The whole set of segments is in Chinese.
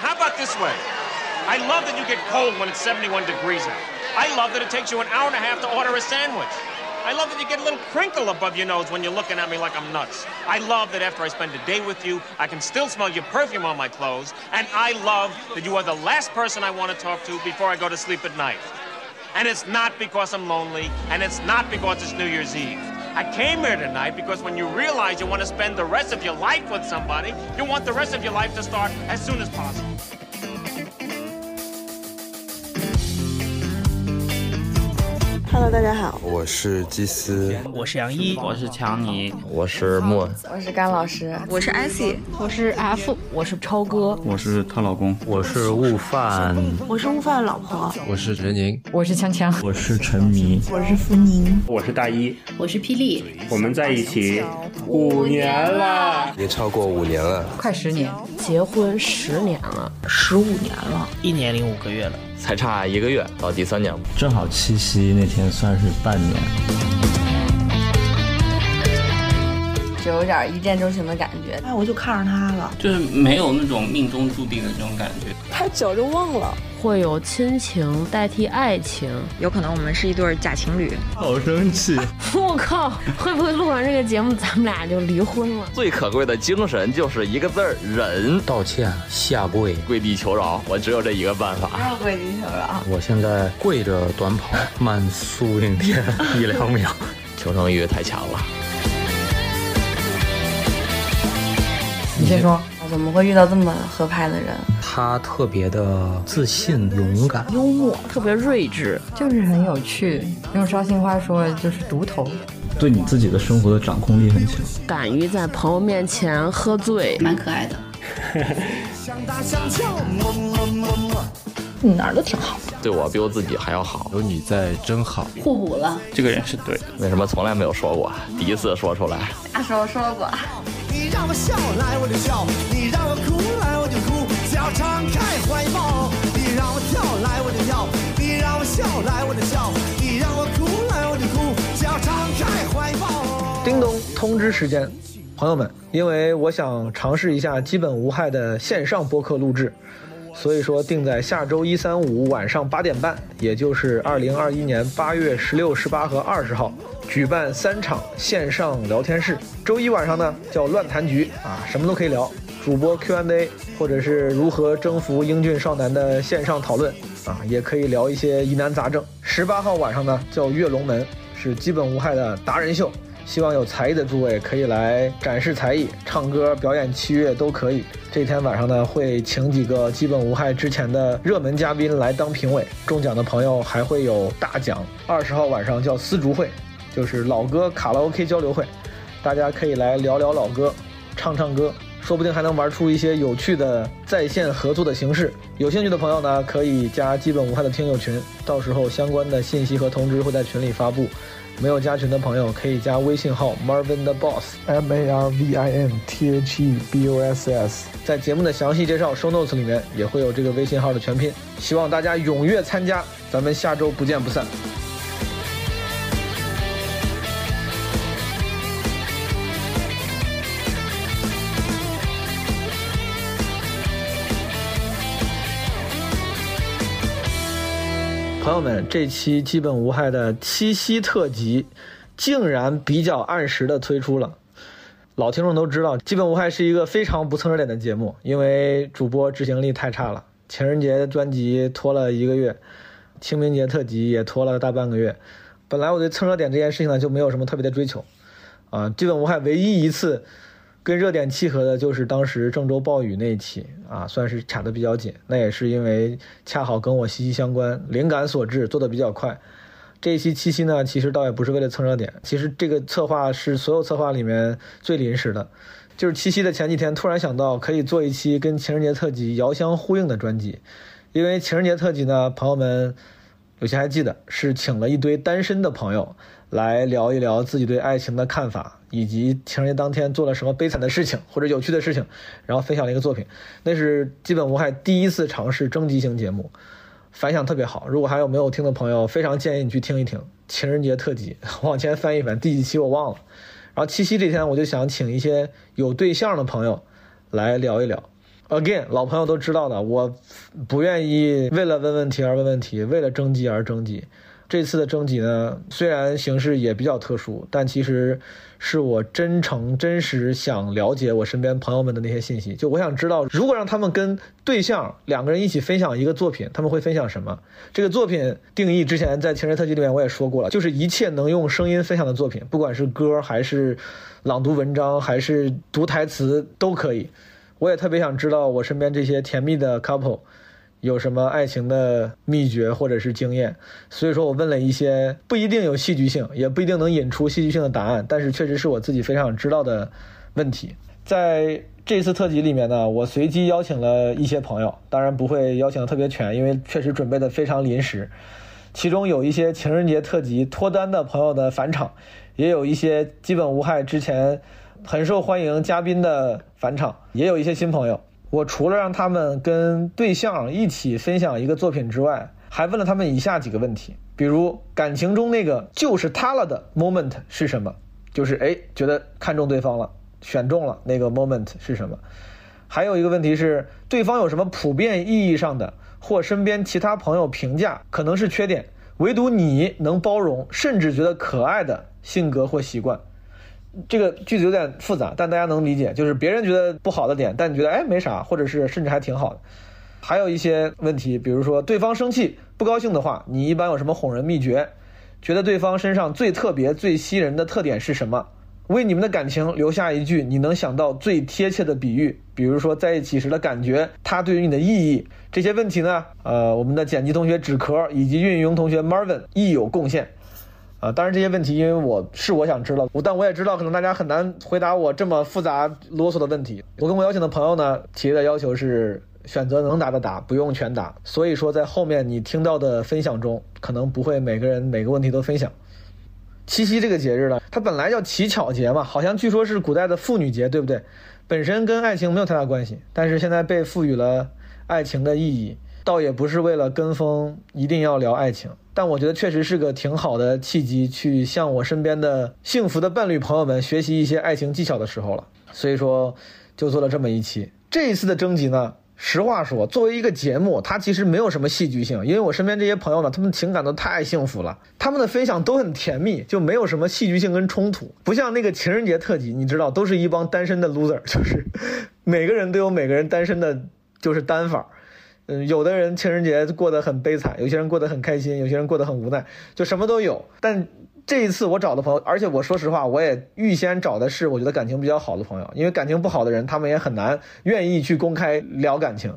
How about this way? I love that you get cold when it's 71 degrees out. I love that it takes you an hour and a half to order a sandwich. I love that you get a little crinkle above your nose when you're looking at me like I'm nuts. I love that after I spend a day with you, I can still smell your perfume on my clothes. And I love that you are the last person I want to talk to before I go to sleep at night. And it's not because I'm lonely, and it's not because it's New Year's Eve. I came here tonight because when you realize you want to spend the rest of your life with somebody, you want the rest of your life to start as soon as possible. Hello，大家好，我是基斯，我是杨一，我是强尼，我是莫，我是甘老师，我是艾希，我是 F，我是超哥，我是她老公，我是悟饭，我是悟饭老婆，我是任宁，我是锵锵，我是陈迷，我是福宁，我是大一，我是霹雳，我们在一起五年了，也超过五年了，快十年，结婚十年了，十五年了，一年零五个月了。才差一个月到第三年，正好七夕那天算是半年，就有点一见钟情的感觉。哎，我就看上他了，就是没有那种命中注定的这种感觉，太久就忘了。会有亲情代替爱情，有可能我们是一对假情侣。好生气！我靠，会不会录完这个节目咱们俩就离婚了？最可贵的精神就是一个字儿忍。道歉，下跪，跪地求饶，我只有这一个办法。要跪地求饶。我现在跪着短跑，慢速顶天一两秒，求生欲太强了。你先说。怎么会遇到这么合拍的人？他特别的自信、勇敢、幽默，特别睿智，就是很有趣。用绍兴话说，就是独头。对你自己的生活的掌控力很强，敢于在朋友面前喝醉，蛮可爱的。你哪儿都挺好，对我比我自己还要好。有你在真好，互补了。这个人是对的，为什么从来没有说过？第一次说出来。啥时候说过？你让我笑来我就笑，你让我哭来我就哭，只要敞开怀抱。你让我跳来我就跳，你让我笑来我就笑，你让我哭来我就哭，只要敞开怀抱。叮咚，通知时间，朋友们，因为我想尝试一下基本无害的线上播客录制，所以说定在下周一、三、五晚上八点半，也就是二零二一年八月十六、十八和二十号。举办三场线上聊天室，周一晚上呢叫乱谈局啊，什么都可以聊，主播 Q&A 或者是如何征服英俊少男的线上讨论啊，也可以聊一些疑难杂症。十八号晚上呢叫跃龙门，是基本无害的达人秀，希望有才艺的诸位可以来展示才艺，唱歌、表演器乐都可以。这天晚上呢会请几个基本无害之前的热门嘉宾来当评委，中奖的朋友还会有大奖。二十号晚上叫丝竹会。就是老歌卡拉 OK 交流会，大家可以来聊聊老歌，唱唱歌，说不定还能玩出一些有趣的在线合作的形式。有兴趣的朋友呢，可以加基本无害的听友群，到时候相关的信息和通知会在群里发布。没有加群的朋友可以加微信号 Marvin the Boss M A R V I N T H E B O S S，在节目的详细介绍 show notes 里面也会有这个微信号的全拼。希望大家踊跃参加，咱们下周不见不散。朋友们，这期基本无害的七夕特辑，竟然比较按时的推出了。老听众都知道，基本无害是一个非常不蹭热点的节目，因为主播执行力太差了。情人节专辑拖了一个月，清明节特辑也拖了大半个月。本来我对蹭热点这件事情呢，就没有什么特别的追求。啊，基本无害唯一一次。跟热点契合的就是当时郑州暴雨那一期啊，算是卡的比较紧。那也是因为恰好跟我息息相关，灵感所致，做的比较快。这一期七夕呢，其实倒也不是为了蹭热点，其实这个策划是所有策划里面最临时的，就是七夕的前几天突然想到可以做一期跟情人节特辑遥相呼应的专辑，因为情人节特辑呢，朋友们有些还记得是请了一堆单身的朋友。来聊一聊自己对爱情的看法，以及情人节当天做了什么悲惨的事情或者有趣的事情，然后分享了一个作品。那是基本无害第一次尝试征集型节目，反响特别好。如果还有没有听的朋友，非常建议你去听一听情人节特辑，往前翻一翻，第几期我忘了。然后七夕这天，我就想请一些有对象的朋友来聊一聊。Again，老朋友都知道的，我不愿意为了问问题而问问题，为了征集而征集。这次的征集呢，虽然形式也比较特殊，但其实是我真诚、真实想了解我身边朋友们的那些信息。就我想知道，如果让他们跟对象两个人一起分享一个作品，他们会分享什么？这个作品定义之前在情人特辑里面我也说过了，就是一切能用声音分享的作品，不管是歌还是朗读文章，还是读台词都可以。我也特别想知道我身边这些甜蜜的 couple 有什么爱情的秘诀或者是经验，所以说我问了一些不一定有戏剧性，也不一定能引出戏剧性的答案，但是确实是我自己非常想知道的问题。在这次特辑里面呢，我随机邀请了一些朋友，当然不会邀请的特别全，因为确实准备的非常临时。其中有一些情人节特辑脱单的朋友的返场，也有一些基本无害之前。很受欢迎嘉宾的返场，也有一些新朋友。我除了让他们跟对象一起分享一个作品之外，还问了他们以下几个问题：比如感情中那个就是他了的 moment 是什么？就是哎，觉得看中对方了，选中了那个 moment 是什么？还有一个问题是，对方有什么普遍意义上的或身边其他朋友评价可能是缺点，唯独你能包容甚至觉得可爱的性格或习惯？这个句子有点复杂，但大家能理解，就是别人觉得不好的点，但你觉得哎没啥，或者是甚至还挺好的。还有一些问题，比如说对方生气、不高兴的话，你一般有什么哄人秘诀？觉得对方身上最特别、最吸人的特点是什么？为你们的感情留下一句你能想到最贴切的比喻，比如说在一起时的感觉，他对于你的意义。这些问题呢，呃，我们的剪辑同学纸壳以及运营同学 Marvin 亦有贡献。啊，当然这些问题，因为我是我想知道，我但我也知道，可能大家很难回答我这么复杂啰嗦的问题。我跟我邀请的朋友呢，提的要求是选择能答的答，不用全答。所以说，在后面你听到的分享中，可能不会每个人每个问题都分享。七夕这个节日呢，它本来叫乞巧节嘛，好像据说是古代的妇女节，对不对？本身跟爱情没有太大关系，但是现在被赋予了爱情的意义，倒也不是为了跟风，一定要聊爱情。但我觉得确实是个挺好的契机，去向我身边的幸福的伴侣朋友们学习一些爱情技巧的时候了。所以说，就做了这么一期。这一次的征集呢，实话说，作为一个节目，它其实没有什么戏剧性，因为我身边这些朋友呢，他们情感都太幸福了，他们的分享都很甜蜜，就没有什么戏剧性跟冲突。不像那个情人节特辑，你知道，都是一帮单身的 loser，就是 每个人都有每个人单身的，就是单法。嗯，有的人情人节过得很悲惨，有些人过得很开心，有些人过得很无奈，就什么都有。但这一次我找的朋友，而且我说实话，我也预先找的是我觉得感情比较好的朋友，因为感情不好的人，他们也很难愿意去公开聊感情。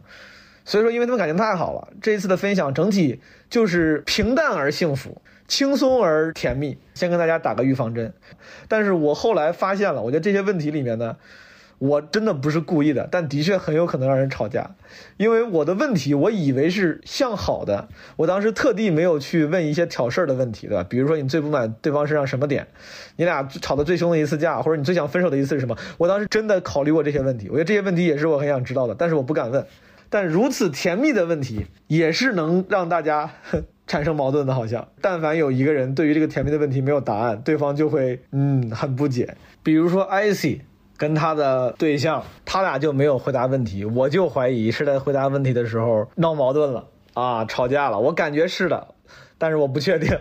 所以说，因为他们感情太好了，这一次的分享整体就是平淡而幸福，轻松而甜蜜。先跟大家打个预防针，但是我后来发现了，我觉得这些问题里面呢。我真的不是故意的，但的确很有可能让人吵架，因为我的问题我以为是向好的，我当时特地没有去问一些挑事儿的问题，对吧？比如说你最不满对方身上什么点，你俩吵得最凶的一次架，或者你最想分手的一次是什么？我当时真的考虑过这些问题，我觉得这些问题也是我很想知道的，但是我不敢问。但如此甜蜜的问题也是能让大家产生矛盾的，好像但凡有一个人对于这个甜蜜的问题没有答案，对方就会嗯很不解。比如说 icy。跟他的对象，他俩就没有回答问题，我就怀疑是在回答问题的时候闹矛盾了啊，吵架了。我感觉是的，但是我不确定。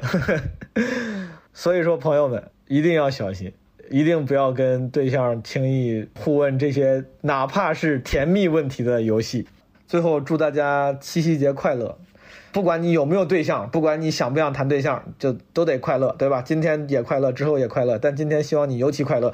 所以说，朋友们一定要小心，一定不要跟对象轻易互问这些哪怕是甜蜜问题的游戏。最后，祝大家七夕节快乐！不管你有没有对象，不管你想不想谈对象，就都得快乐，对吧？今天也快乐，之后也快乐，但今天希望你尤其快乐。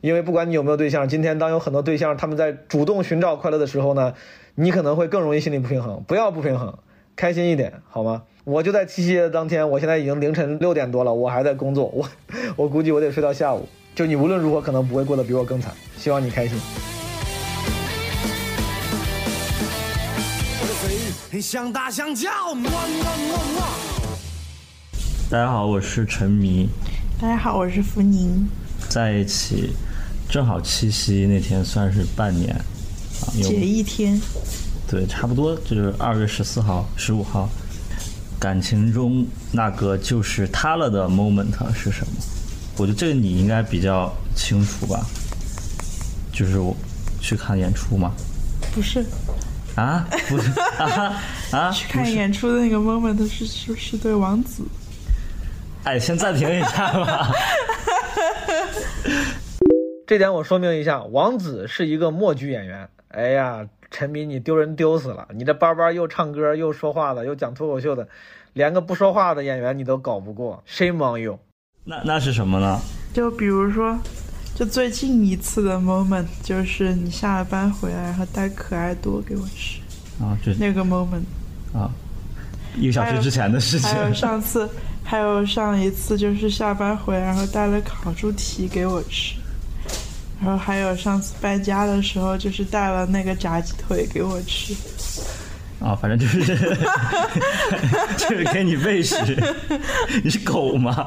因为不管你有没有对象，今天当有很多对象他们在主动寻找快乐的时候呢，你可能会更容易心理不平衡。不要不平衡，开心一点好吗？我就在七夕的当天，我现在已经凌晨六点多了，我还在工作，我 我估计我得睡到下午。就你无论如何可能不会过得比我更惨，希望你开心。大家好，我是陈迷。大家好，我是福宁。在一起。正好七夕那天算是半年，啊，节一天，对，差不多就是二月十四号、十五号。感情中那个就是他了的 moment 是什么？我觉得这个你应该比较清楚吧？就是我去看演出嘛。不是啊，不是啊啊！去看演出的那个 moment 是是是对王子。哎，先暂停一下吧。这点我说明一下，王子是一个默剧演员。哎呀，陈明你丢人丢死了！你这班班又唱歌又说话的，又讲脱口秀的，连个不说话的演员你都搞不过，Shame on you！那那是什么呢？就比如说，就最近一次的 moment，就是你下了班回来，然后带可爱多给我吃。啊，就那个 moment。啊，一个小时之前的事情。还有上次，还有上一次，就是下班回来，然后带了烤猪蹄给我吃。然后还有上次搬家的时候，就是带了那个炸鸡腿给我吃。啊，反正就是 就是给你喂食。你是狗吗？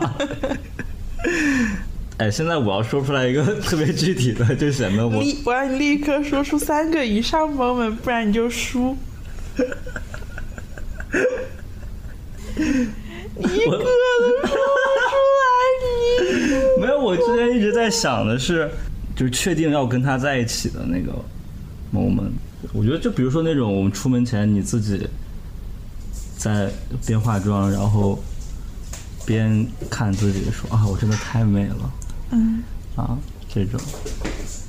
哎，现在我要说出来一个特别具体的，就显得我……我让你立刻说出三个以上 moment，不然你就输。一个都说不出来，你 没有。我之前一直在想的是。就是确定要跟他在一起的那个 moment，我觉得就比如说那种我们出门前你自己在边化妆，然后边看自己说啊，我真的太美了，嗯，啊这种，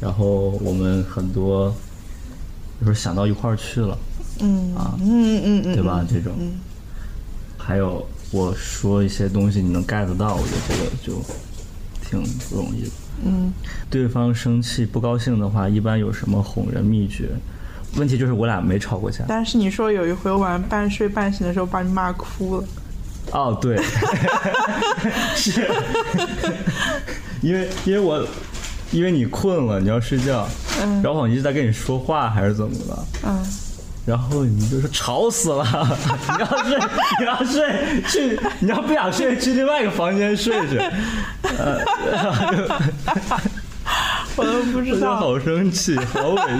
然后我们很多有时候想到一块儿去了，嗯啊嗯嗯嗯，对吧？这种，还有我说一些东西你能 get 到，我觉得这个就挺不容易的。嗯，对方生气不高兴的话，一般有什么哄人秘诀？问题就是我俩没吵过架。但是你说有一回我晚上半睡半醒的时候把你骂哭了。哦，对，是，因为因为我因为你困了，你要睡觉，嗯，然后我一直在跟你说话还是怎么了？嗯，然后你就说吵死了，你要睡你要睡去，你要不想睡去另外一个房间睡去。呃，我都不知道，好生气，好委屈。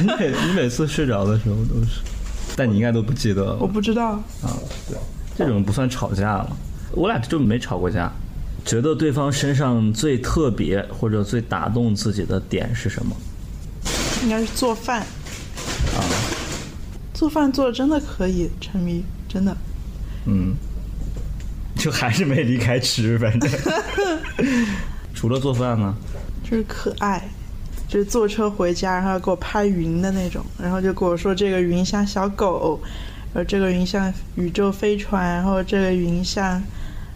你每你每次睡着的时候都是，但你应该都不记得了。我不知道啊，对，这种不算吵架了。我俩就没吵过架。觉得对方身上最特别或者最打动自己的点是什么？应该是做饭。啊，做饭做的真的可以，沉迷真的。嗯。就还是没离开吃，反正。除了做饭呢？就是可爱，就是坐车回家，然后给我拍云的那种，然后就跟我说这个云像小狗，然后这个云像宇宙飞船，然后这个云像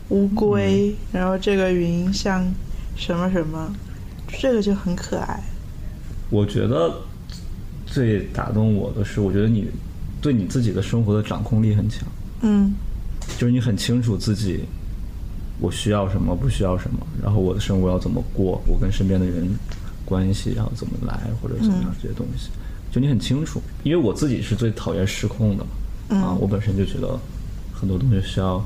乌龟，然后这个云像什么什么，这个就很可爱。我觉得最打动我的是，我觉得你对你自己的生活的掌控力很强。嗯。就是你很清楚自己，我需要什么，不需要什么，然后我的生活要怎么过，我跟身边的人关系要怎么来，或者怎么样这些东西，就你很清楚。因为我自己是最讨厌失控的嘛，啊，我本身就觉得很多东西需要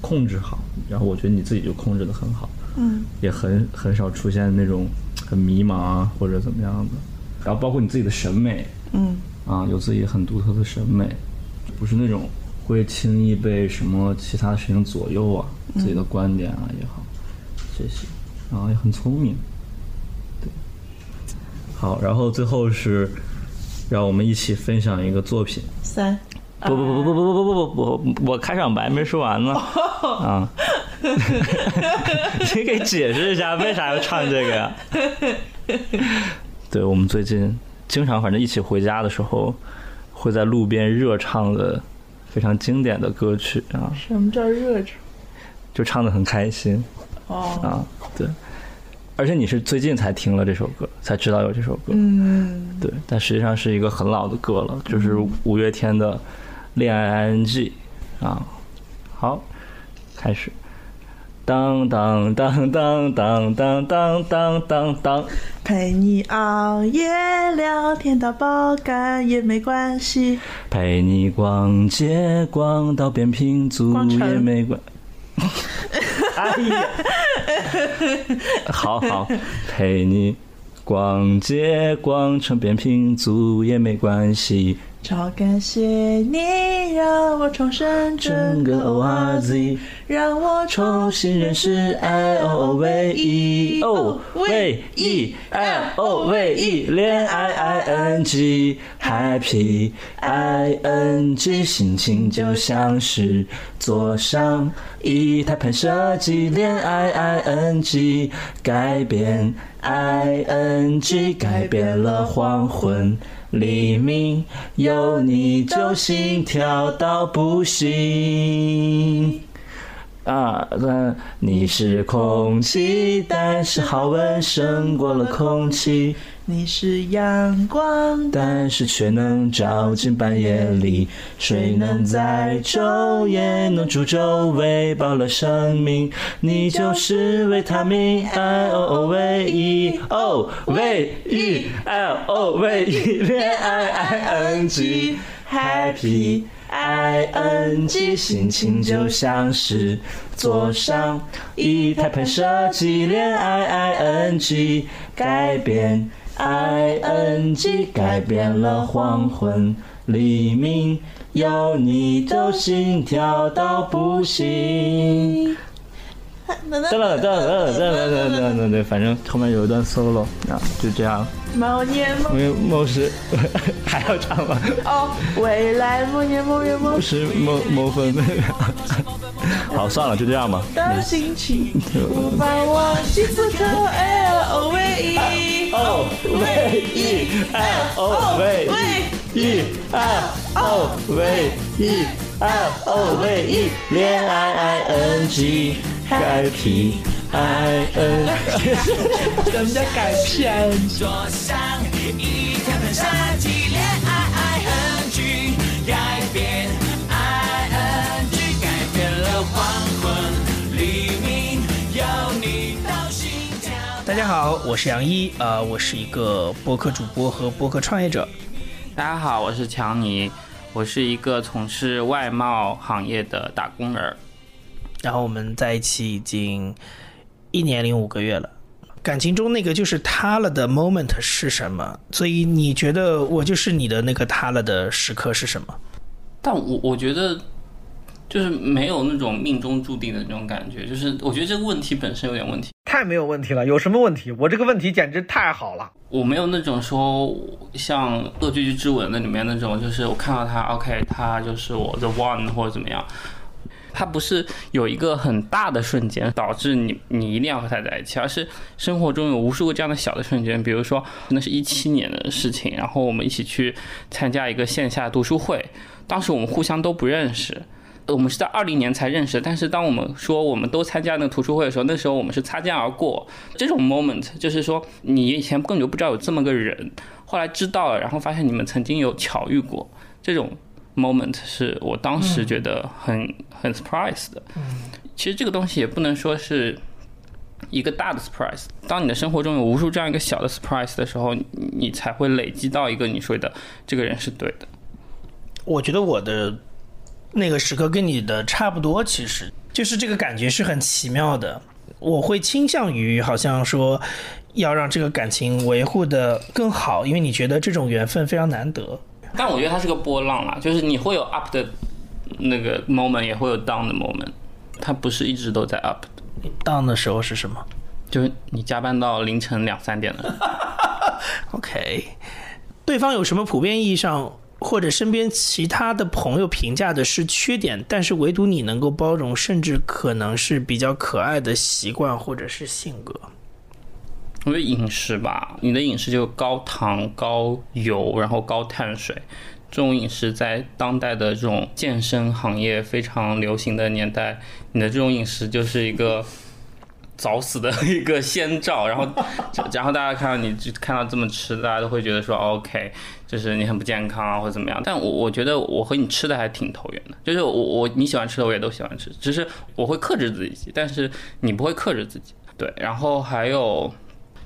控制好，然后我觉得你自己就控制的很好，嗯，也很很少出现那种很迷茫啊或者怎么样的，然后包括你自己的审美，嗯，啊，有自己很独特的审美，不是那种。会轻易被什么其他的事情左右啊？自己的观点啊也好，这些，然后也很聪明，对。好，然后最后是让我们一起分享一个作品。三。不不不不不不不不不不，我开场白没说完呢。啊。你给解释一下为啥要唱这个呀？对我们最近经常反正一起回家的时候，会在路边热唱的。非常经典的歌曲啊！什么叫热唱？就唱的很开心哦啊，对，而且你是最近才听了这首歌，才知道有这首歌，嗯，对，但实际上是一个很老的歌了，就是五月天的《恋爱 ING》啊。好，开始。当当当当当当当当当。当，陪你熬夜聊天到爆肝也没关系，陪你逛街逛到扁平足也没关。哎呀，好好。陪你逛街逛成扁平足也没关系，超感谢你让我重生整个 O R Z，让我重新认识 I O V E O V E L O V E 恋爱 I N G Happy I N G 心情就像是坐上一台喷射机，恋爱 I N G 改变 I N G 改变了黄昏。黎明有你就心跳到不行。啊，那，你是空气，但是好闻胜过了空气。你是阳光，但是却能照进半夜里。水能载舟，也能煮粥，喂饱了生命。你就是维他命，I O O V E O V E L O V E，恋爱 I N G Happy。I N G 心情就像是坐上一台喷射机，恋爱 I N G 改变 I N G 改变了黄昏黎明，有你就心跳到不行。噔噔噔噔噔噔噔噔噔，反正后面有一段 solo 啊，就这样。某年某月某时还要唱吗？哦，未来某年某月某时某某分。好，算了，就这样吧。的心情无法忘记此刻 L O V E O V E L O V E L O V E L O V E 恋爱 I N G Happy I N 什么叫改片？坐上一台喷射机，恋爱 I N G 改变 I N G 改变了黄昏黎明，有你到心跳。大家好，我是杨一，呃，我是一个播客主播和播客创业者。大家好，我是强尼，我是一个从事外贸行业的打工人。然后我们在一起已经一年零五个月了。感情中那个就是他了的 moment 是什么？所以你觉得我就是你的那个他了的时刻是什么？但我我觉得就是没有那种命中注定的那种感觉，就是我觉得这个问题本身有点问题。太没有问题了，有什么问题？我这个问题简直太好了。我没有那种说像《恶作剧之吻》那里面那种，就是我看到他，OK，他就是我的 one 或者怎么样。它不是有一个很大的瞬间导致你你一定要和他在一起，而是生活中有无数个这样的小的瞬间。比如说，那是一七年的事情，然后我们一起去参加一个线下读书会，当时我们互相都不认识，我们是在二零年才认识。但是当我们说我们都参加那个读书会的时候，那时候我们是擦肩而过。这种 moment 就是说，你以前根本就不知道有这么个人，后来知道了，然后发现你们曾经有巧遇过，这种 moment 是我当时觉得很。很 surprise 的，其实这个东西也不能说是一个大的 surprise。当你的生活中有无数这样一个小的 surprise 的时候，你才会累积到一个你说的这个人是对的。我觉得我的那个时刻跟你的差不多，其实就是这个感觉是很奇妙的。我会倾向于好像说要让这个感情维护的更好，因为你觉得这种缘分非常难得。但我觉得它是个波浪啊，就是你会有 up 的。那个 moment 也会有 down 的 moment，它不是一直都在 up 的。down 的时候是什么？就是你加班到凌晨两三点了。OK，对方有什么普遍意义上或者身边其他的朋友评价的是缺点，但是唯独你能够包容，甚至可能是比较可爱的习惯或者是性格？我觉得饮食吧，你的饮食就高糖、高油，然后高碳水。这种饮食在当代的这种健身行业非常流行的年代，你的这种饮食就是一个早死的一个先兆。然后，然后大家看到你就看到这么吃，大家都会觉得说 OK，就是你很不健康啊，或者怎么样。但我我觉得我和你吃的还挺投缘的，就是我我你喜欢吃的我也都喜欢吃，只是我会克制自己，但是你不会克制自己。对，然后还有。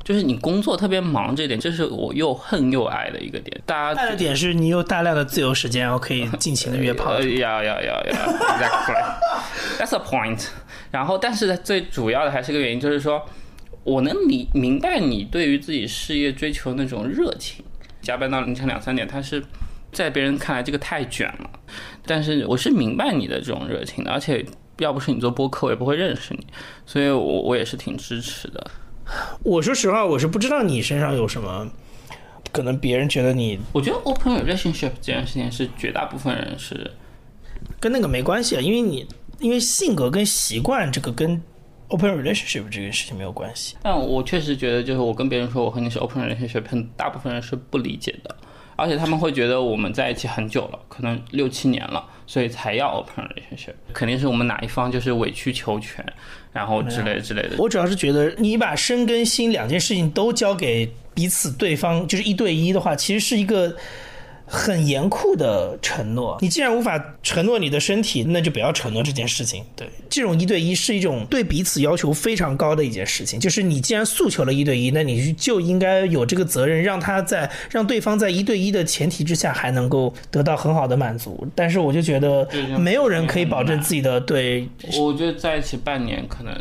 就是你工作特别忙这点，这是我又恨又爱的一个点。大家爱的点是你有大量的自由时间，我可以尽情的约炮。要要要要，Exactly，That's a point。然后，但是最主要的还是个原因，就是说我能明明白你对于自己事业追求那种热情。加班到凌晨两三点，他是在别人看来这个太卷了。但是我是明白你的这种热情的，而且要不是你做播客，我也不会认识你，所以我我也是挺支持的。我说实话，我是不知道你身上有什么，可能别人觉得你，我觉得 open relationship 这件事情是绝大部分人是跟那个没关系啊，因为你因为性格跟习惯这个跟 open relationship 这件事情没有关系。但我确实觉得，就是我跟别人说我和你是 open relationship，很大部分人是不理解的，而且他们会觉得我们在一起很久了，可能六七年了，所以才要 open relationship，肯定是我们哪一方就是委曲求全，然后之类之类的。我主要是觉得你把身跟心两件事情都交给彼此对方，就是一对一的话，其实是一个。很严酷的承诺，你既然无法承诺你的身体，那就不要承诺这件事情。对，这种一对一是一种对彼此要求非常高的一件事情。就是你既然诉求了一对一，那你就应该有这个责任，让他在让对方在一对一的前提之下还能够得到很好的满足。但是我就觉得没有人可以保证自己的对。我觉得在一起半年，可能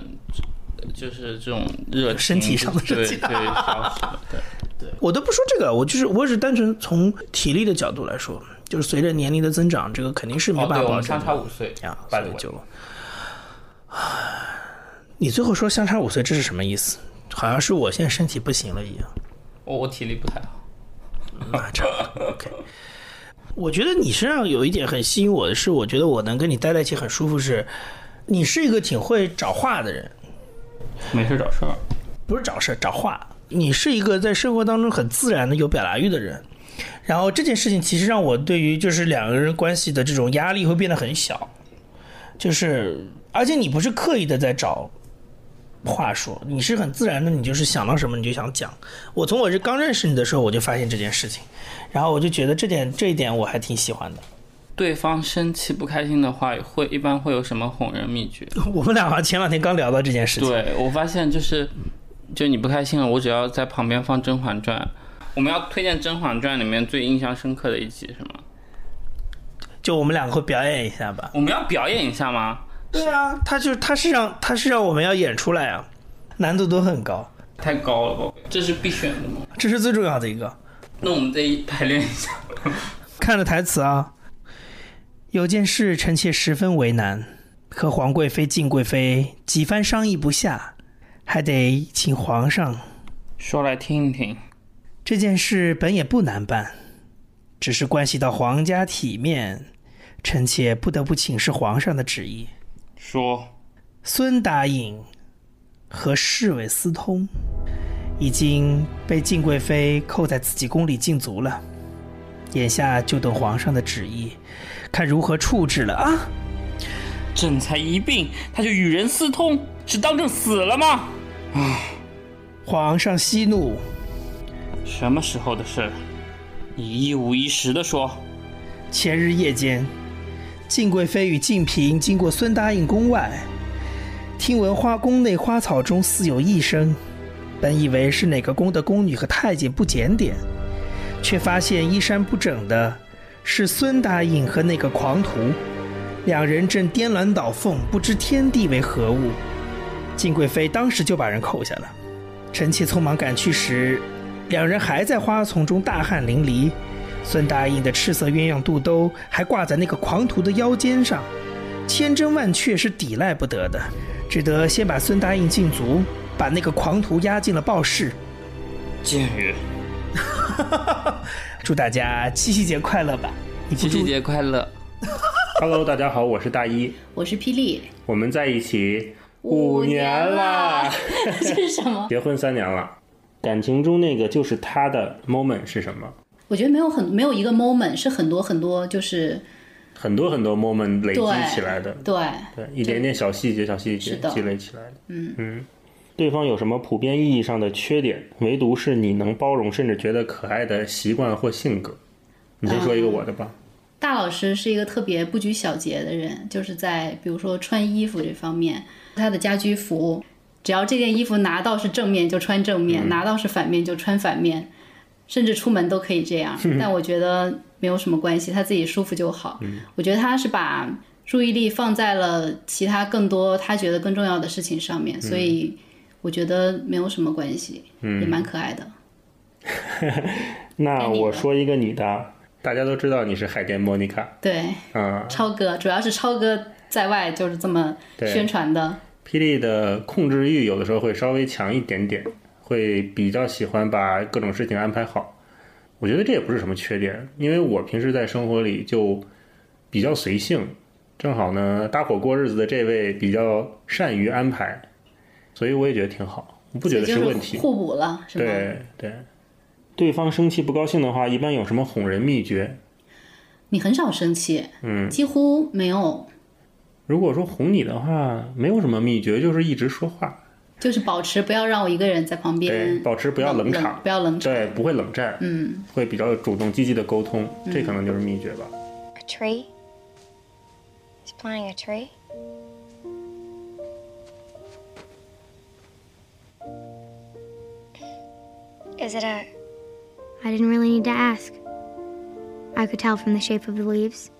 就是这种热身体上的热情对消失了。对。我都不说这个，我就是我只单纯从体力的角度来说，就是随着年龄的增长，这个肯定是没办法保证。相差五岁呀，八六九。你最后说相差五岁，这是什么意思？好像是我现在身体不行了一样。我我体力不太好。那差不多 OK。我觉得你身上有一点很吸引我的是，我觉得我能跟你待在一起很舒服，是你是一个挺会找话的人。没事找事儿。不是找事儿，找话。你是一个在生活当中很自然的有表达欲的人，然后这件事情其实让我对于就是两个人关系的这种压力会变得很小，就是而且你不是刻意的在找话说，你是很自然的，你就是想到什么你就想讲。我从我是刚认识你的时候我就发现这件事情，然后我就觉得这点这一点我还挺喜欢的。对方生气不开心的话，会一般会有什么哄人秘诀？我们俩前两天刚聊到这件事情，对我发现就是。就你不开心了，我只要在旁边放《甄嬛传》，我们要推荐《甄嬛传》里面最印象深刻的一集是吗？就我们两个会表演一下吧。我们要表演一下吗？对啊，他就他是让他是让我们要演出来啊，难度都很高。太高了吧？这是必选的吗？这是最重要的一个。那我们再排练一下。看着台词啊，有件事臣妾十分为难，和皇贵妃、敬贵妃几番商议不下。还得请皇上说来听听。这件事本也不难办，只是关系到皇家体面，臣妾不得不请示皇上的旨意。说，孙答应和侍卫私通，已经被静贵妃扣在自己宫里禁足了，眼下就等皇上的旨意，看如何处置了啊！朕才一病，他就与人私通。是当正死了吗？啊！皇上息怒。什么时候的事？你一五一十的说。前日夜间，静贵妃与静嫔经过孙答应宫外，听闻花宫内花草中似有异声，本以为是哪个宫的宫女和太监不检点，却发现衣衫不整的是孙答应和那个狂徒，两人正颠鸾倒凤，不知天地为何物。金贵妃当时就把人扣下了，臣妾匆忙赶去时，两人还在花丛中大汗淋漓。孙答应的赤色鸳鸯肚兜还挂在那个狂徒的腰间上，千真万确是抵赖不得的，只得先把孙答应禁足，把那个狂徒押进了报室。贱人！祝大家七夕节快乐吧！七夕节快乐！Hello，大家好，我是大一，我是霹雳，我们在一起。五年了，这是什么？结婚三年了，感情中那个就是他的 moment 是什么？我觉得没有很没有一个 moment，是很多很多就是很多很多 moment 累积起来的，对对，一点点小细节小细节积累起来的。嗯嗯，对方有什么普遍意义上的缺点，唯独是你能包容甚至觉得可爱的习惯或性格？你先说一个我的吧。大老师是一个特别不拘小节的人，就是在比如说穿衣服这方面。他的家居服，只要这件衣服拿到是正面就穿正面，拿到是反面就穿反面，甚至出门都可以这样。但我觉得没有什么关系，他自己舒服就好。我觉得他是把注意力放在了其他更多他觉得更重要的事情上面，所以我觉得没有什么关系，也蛮可爱的。那我说一个你的，大家都知道你是海淀莫妮卡。对，嗯，超哥主要是超哥在外就是这么宣传的。霹雳的控制欲有的时候会稍微强一点点，会比较喜欢把各种事情安排好。我觉得这也不是什么缺点，因为我平时在生活里就比较随性，正好呢搭伙过日子的这位比较善于安排，所以我也觉得挺好，我不觉得是问题。互补了，是吧？对对，对方生气不高兴的话，一般有什么哄人秘诀？你很少生气，嗯，几乎没有。如果说哄你的话，没有什么秘诀，就是一直说话，就是保持不要让我一个人在旁边，对，保持不要冷场，不要冷场，对，不会冷战，嗯，会比较主动积极的沟通，这可能就是秘诀吧。A tree. He's planting a tree. Is it a? I didn't really need to ask. I could tell from the shape of the leaves,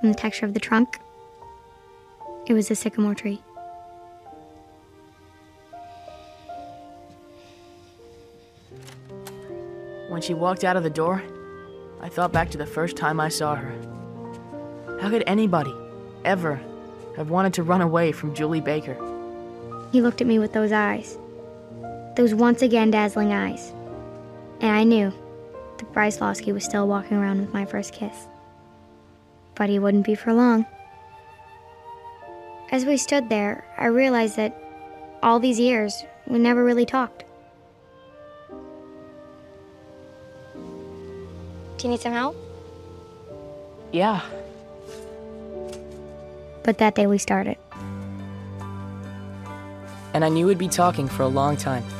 from the texture of the trunk. It was a sycamore tree. When she walked out of the door, I thought back to the first time I saw her. How could anybody, ever, have wanted to run away from Julie Baker? He looked at me with those eyes. Those once again dazzling eyes. And I knew that Bryce Losky was still walking around with my first kiss. But he wouldn't be for long. As we stood there, I realized that all these years, we never really talked. Do you need some help? Yeah. But that day we started. And I knew we'd be talking for a long time.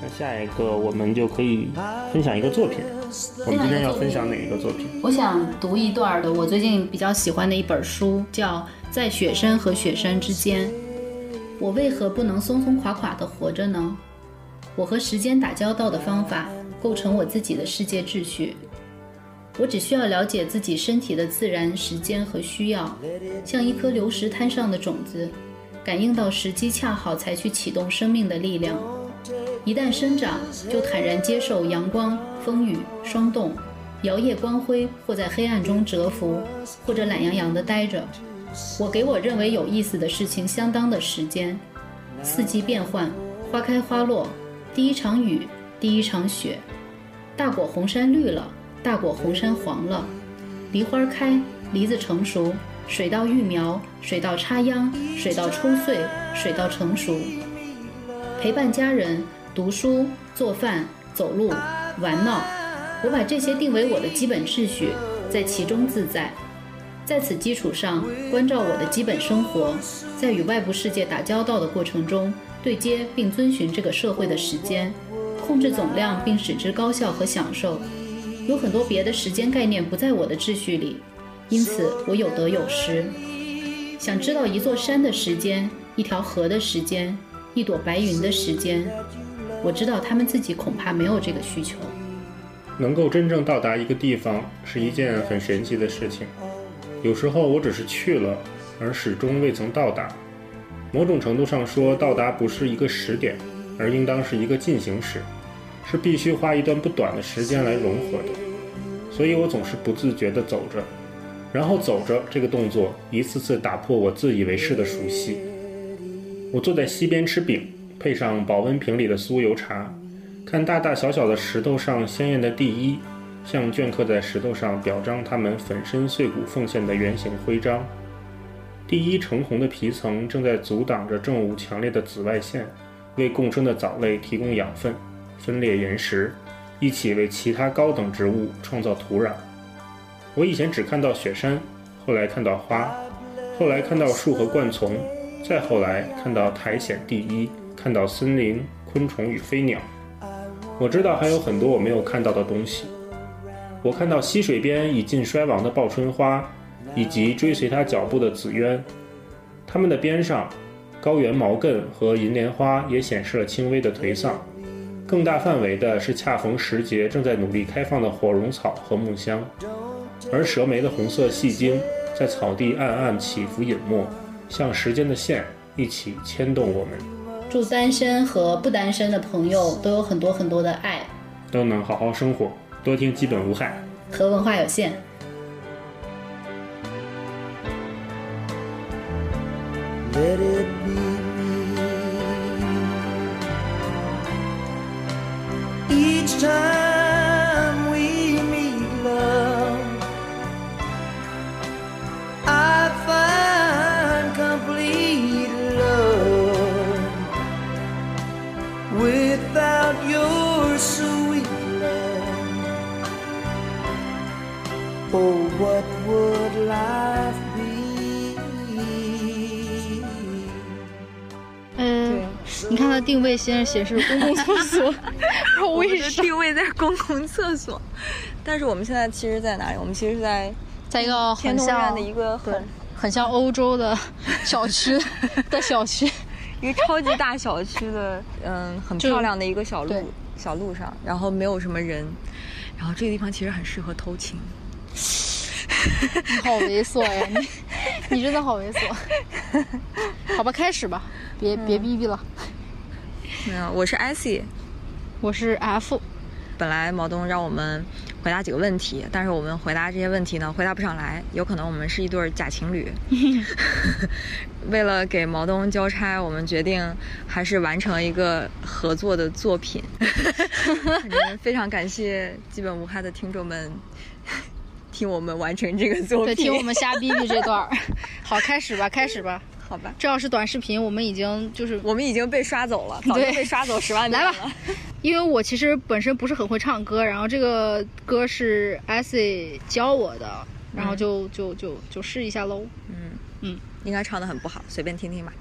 那下一个我们就可以分享一个作品。 我们今天要分享哪一个作品？我想读一段的我最近比较喜欢的一本书，叫《在雪山和雪山之间》。我为何不能松松垮垮地活着呢？我和时间打交道的方法，构成我自己的世界秩序。我只需要了解自己身体的自然时间和需要，像一颗流石滩上的种子，感应到时机恰好才去启动生命的力量。一旦生长，就坦然接受阳光、风雨、霜冻，摇曳光辉，或在黑暗中蛰伏，或者懒洋洋地待着。我给我认为有意思的事情相当的时间，四季变换，花开花落，第一场雨，第一场雪，大果红山绿了，大果红山黄了，梨花开，梨子成熟，水稻育苗，水稻插秧，水稻抽穗，水稻成熟，陪伴家人。读书、做饭、走路、玩闹，我把这些定为我的基本秩序，在其中自在。在此基础上，关照我的基本生活，在与外部世界打交道的过程中，对接并遵循这个社会的时间，控制总量并使之高效和享受。有很多别的时间概念不在我的秩序里，因此我有得有失。想知道一座山的时间，一条河的时间，一朵白云的时间。我知道他们自己恐怕没有这个需求。能够真正到达一个地方是一件很神奇的事情。有时候我只是去了，而始终未曾到达。某种程度上说，到达不是一个时点，而应当是一个进行时，是必须花一段不短的时间来融合的。所以我总是不自觉地走着，然后走着这个动作一次次打破我自以为是的熟悉。我坐在溪边吃饼。配上保温瓶里的酥油茶，看大大小小的石头上鲜艳的第一，像镌刻在石头上表彰他们粉身碎骨奉献的圆形徽章。第一橙红的皮层正在阻挡着正午强烈的紫外线，为共生的藻类提供养分，分裂岩石，一起为其他高等植物创造土壤。我以前只看到雪山，后来看到花，后来看到树和灌丛，再后来看到苔藓第一。看到森林、昆虫与飞鸟，我知道还有很多我没有看到的东西。我看到溪水边已近衰亡的报春花，以及追随它脚步的紫鸢。它们的边上，高原毛茛和银莲花也显示了轻微的颓丧。更大范围的是恰逢时节正在努力开放的火绒草和木香，而蛇莓的红色细茎在草地暗暗起伏隐没，像时间的线一起牵动我们。祝单身和不单身的朋友都有很多很多的爱，都能好好生活。多听基本无害。和文化有限。Let it be me. Each time 你看它定位先是显示公共厕所，然后我们的为啥？定位在公共厕所，但是我们现在其实在哪里？我们其实是在在一个天通很像苑的一个很很像欧洲的小区 的小区，一个超级大小区的，嗯，很漂亮的一个小路小路上，然后没有什么人，然后这个地方其实很适合偷情。你好猥琐呀！你 你真的好猥琐。好吧，开始吧，别别逼逼了。没有，我是 IC，我是 F。本来毛东让我们回答几个问题，但是我们回答这些问题呢，回答不上来，有可能我们是一对儿假情侣。为了给毛东交差，我们决定还是完成一个合作的作品。非常感谢基本无害的听众们听我们完成这个作对，品，听我们瞎逼逼这段儿。好，开始吧，开始吧。好吧，这要是短视频，我们已经就是我们已经被刷走了，早就对被刷走十万遍了。来吧，因为我其实本身不是很会唱歌，然后这个歌是 S 教我的，然后就就就就试一下喽。嗯嗯，应该唱的很不好，随便听听吧。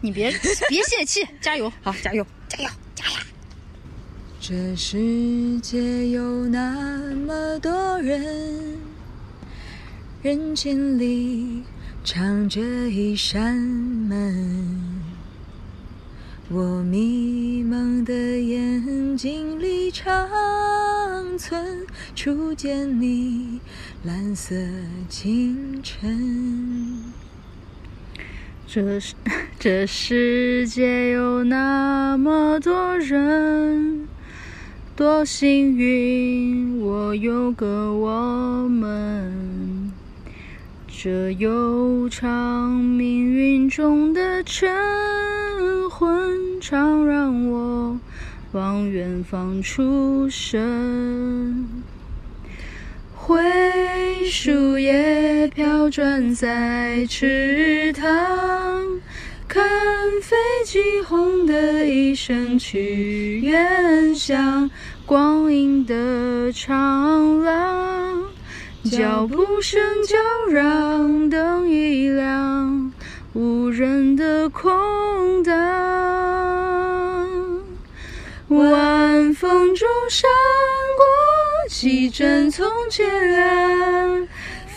你别 别泄气，加油！好，加油，加油，加油！这世界有那么多人，人群里藏着一扇门。我迷蒙的眼睛里长存初见你蓝色清晨。这世这世界有那么多人，多幸运，我有个我们。这悠长命运中的晨昏，常让我望远方出神。灰树叶飘转在池塘，看飞机轰的一声去远乡，光阴的长廊，脚步声叫嚷，灯一亮，无人的空荡。晚风中闪过几帧从前啊，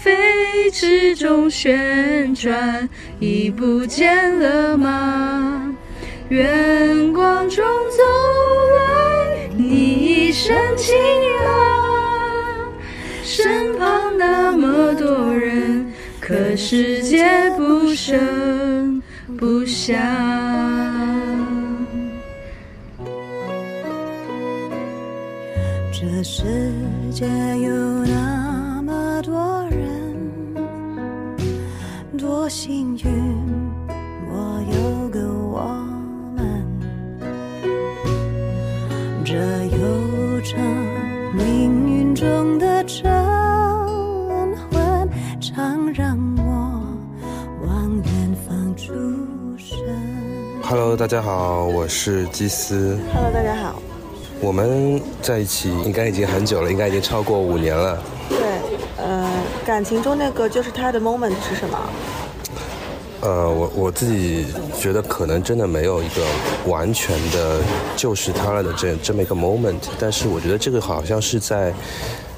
飞驰中旋转，已不见了吗？远光中走来你一身轻朗，身旁那么多人，可世界不声不响。这世界有那么多人，多幸运，我有个我们。这悠长 Hello，大家好，我是基斯。Hello，大家好。我们在一起应该已经很久了，应该已经超过五年了。对，呃，感情中那个就是他的 moment 是什么？呃，我我自己觉得可能真的没有一个完全的就是他了的这这么一个 moment，但是我觉得这个好像是在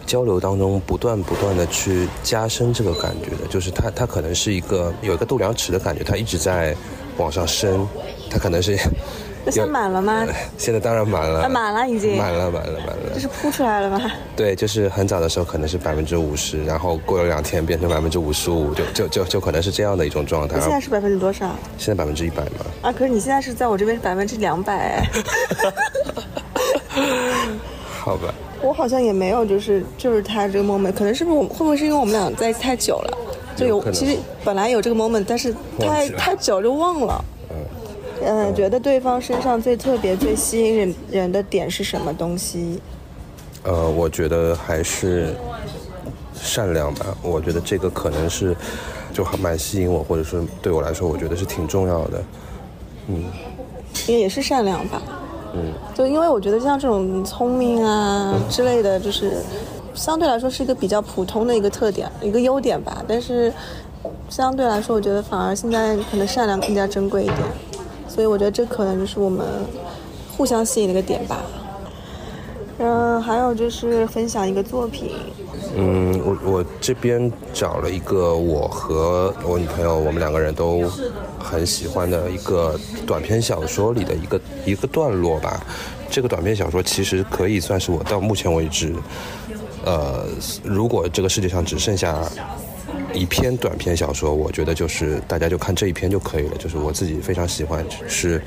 交流当中不断不断的去加深这个感觉的，就是他他可能是一个有一个度量尺的感觉，他一直在往上升，它可能是那现在满了吗？现在当然满了，啊，满了已经。满了，满了，满了。这是铺出来了吗？对，就是很早的时候可能是百分之五十，然后过了两天变成百分之五十五，就就就就可能是这样的一种状态。现在是百分之多少？现在百分之一百嘛。啊，可是你现在是在我这边是百分之两百。好吧。我好像也没有，就是就是他这个 moment，可能是不是我会不会是因为我们俩在一起太久了，就有其实本来有这个 moment，但是太太久就忘了。嗯，觉得对方身上最特别、最吸引人人的点是什么东西？呃，我觉得还是善良吧。我觉得这个可能是就还蛮吸引我，或者是对我来说，我觉得是挺重要的。嗯，也也是善良吧。嗯，就因为我觉得像这种聪明啊之类的，就是相对来说是一个比较普通的一个特点、一个优点吧。但是相对来说，我觉得反而现在可能善良更加珍贵一点。所以我觉得这可能就是我们互相吸引的一个点吧。嗯，还有就是分享一个作品。嗯，我我这边找了一个我和我女朋友我们两个人都很喜欢的一个短篇小说里的一个一个段落吧。这个短篇小说其实可以算是我到目前为止，呃，如果这个世界上只剩下。一篇短篇小说，我觉得就是大家就看这一篇就可以了。就是我自己非常喜欢，是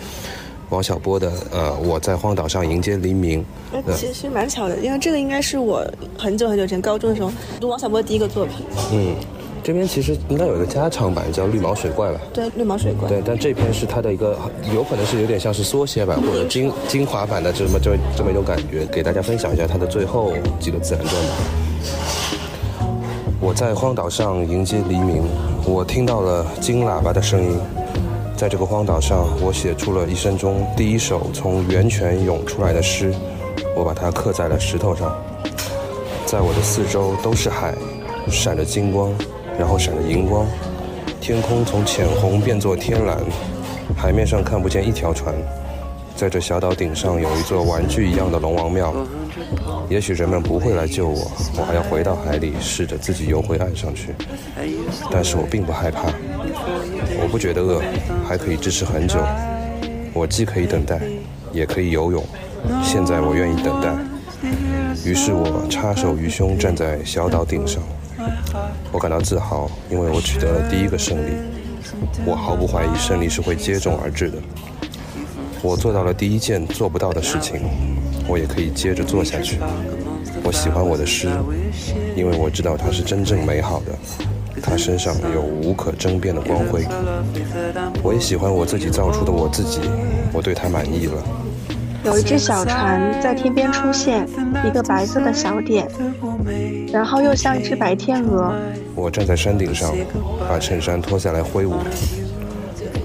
王小波的呃，我在荒岛上迎接黎明。其实蛮巧的，因为这个应该是我很久很久前高中的时候读王小波第一个作品。嗯，这边其实应该有一个加长版叫《绿毛水怪》吧？对，《绿毛水怪》。对，但这篇是它的一个，有可能是有点像是缩写版或者精精华版的这么这这么一种感觉，给大家分享一下它的最后几个自然段吧。我在荒岛上迎接黎明，我听到了金喇叭的声音。在这个荒岛上，我写出了一生中第一首从源泉涌出来的诗，我把它刻在了石头上。在我的四周都是海，闪着金光，然后闪着银光。天空从浅红变作天蓝，海面上看不见一条船。在这小岛顶上有一座玩具一样的龙王庙，也许人们不会来救我，我还要回到海里，试着自己游回岸上去。但是我并不害怕，我不觉得饿，还可以支持很久。我既可以等待，也可以游泳。现在我愿意等待。于是我插手于胸，站在小岛顶上。我感到自豪，因为我取得了第一个胜利。我毫不怀疑胜利是会接踵而至的。我做到了第一件做不到的事情，我也可以接着做下去。我喜欢我的诗，因为我知道它是真正美好的，它身上有无可争辩的光辉。我也喜欢我自己造出的我自己，我对它满意了。有一只小船在天边出现，一个白色的小点，然后又像一只白天鹅。我站在山顶上，把衬衫脱下来挥舞，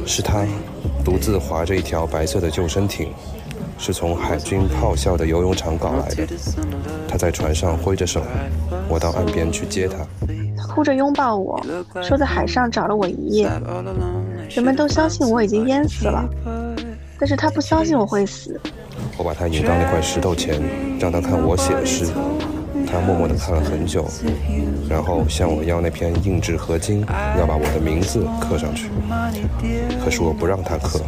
是他。独自划着一条白色的救生艇，是从海军炮校的游泳场搞来的。他在船上挥着手，我到岸边去接他。他哭着拥抱我，说在海上找了我一夜。人们都相信我已经淹死了，但是他不相信我会死。我把他引到那块石头前，让他看我写的诗。他默默地看了很久，然后向我要那片硬质合金，要把我的名字刻上去。可是我不让他刻，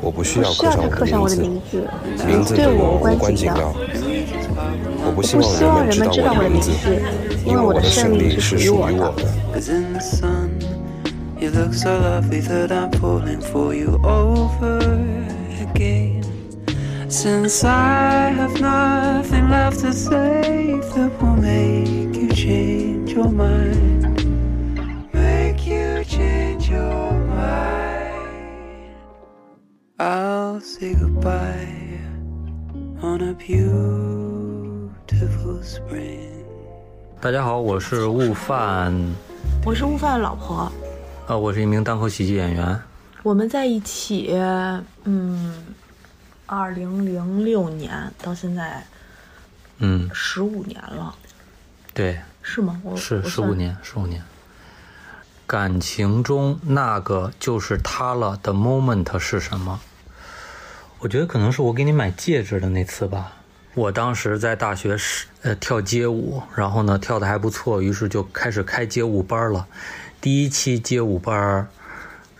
我不需要刻上我的名字，名字对我无关紧要。我不希望人们知道我的名字，因为我的胜利是属于我的。Since I have nothing left to say that will make you change your mind. Make you change your mind. I'll say goodbye on a beautiful spring. 大家好，我是悟饭。我是悟饭的老婆。呃，我是一名单口喜剧演员。我们在一起，嗯。二零零六年到现在，嗯，十五年了。对，是吗？是十五年，十五年。感情中那个就是他了的 moment 是什么？我觉得可能是我给你买戒指的那次吧。我当时在大学是呃跳街舞，然后呢跳的还不错，于是就开始开街舞班了。第一期街舞班。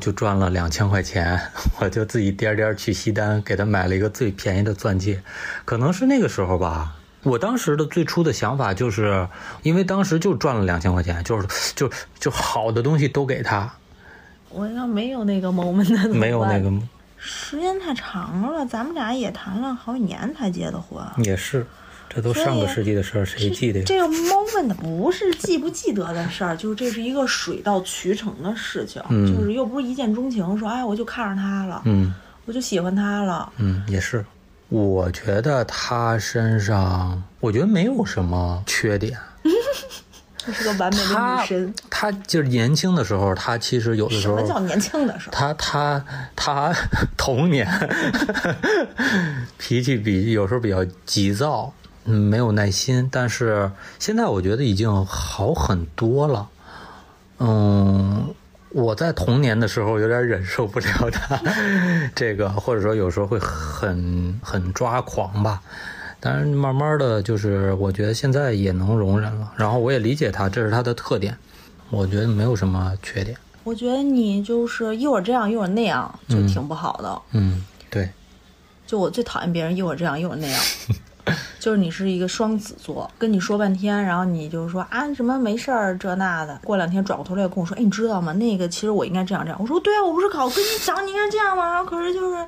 就赚了两千块钱，我就自己颠颠去西单给他买了一个最便宜的钻戒，可能是那个时候吧。我当时的最初的想法就是，因为当时就赚了两千块钱，就是就就好的东西都给他。我要没有那个 moment，没有那个，时间太长了，咱们俩也谈了好几年才结的婚。也是，这都上个世纪的事儿，谁记得呀？这个 moment 不是记不记得的事儿，就是这是一个水到渠成的事情，嗯就是又不是一见钟情，说哎我就看上他了，嗯我就喜欢他了。嗯，也是。我觉得他身上，我觉得没有什么缺点。这是个完美的女神。他就是年轻的时候，他其实有的时候什么叫年轻的时候？他他他 童年 脾气比有时候比较急躁，嗯，没有耐心。但是现在我觉得已经好很多了。嗯，我在童年的时候有点忍受不了他 这个，或者说有时候会很很抓狂吧。但是慢慢的就是，我觉得现在也能容忍了。然后我也理解他，这是他的特点，我觉得没有什么缺点。我觉得你就是一会儿这样一会儿那样，就挺不好的。嗯，对，就我最讨厌别人一会儿这样一会儿那样，就是你是一个双子座，跟你说半天，然后你就说啊什么没事儿这那的，过两天转过头来跟我说，哎你知道吗？那个其实我应该这样这样。我说对啊，我不是考跟你讲你应该这样吗？然后可是就是，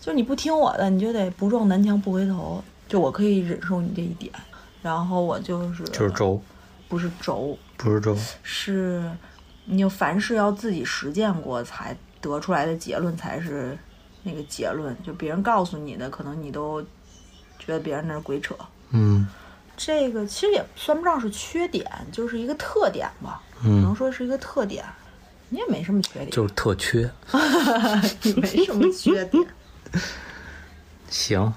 就是你不听我的，你就得不撞南墙不回头。就我可以忍受你这一点，然后我就是就是轴，不是轴，不是轴，是你就凡事要自己实践过才得出来的结论才是那个结论，就别人告诉你的，可能你都觉得别人那是鬼扯。嗯，这个其实也算不上是缺点，就是一个特点吧，嗯只能说是一个特点。你也没什么缺点，就是特缺。你没什么缺点。行，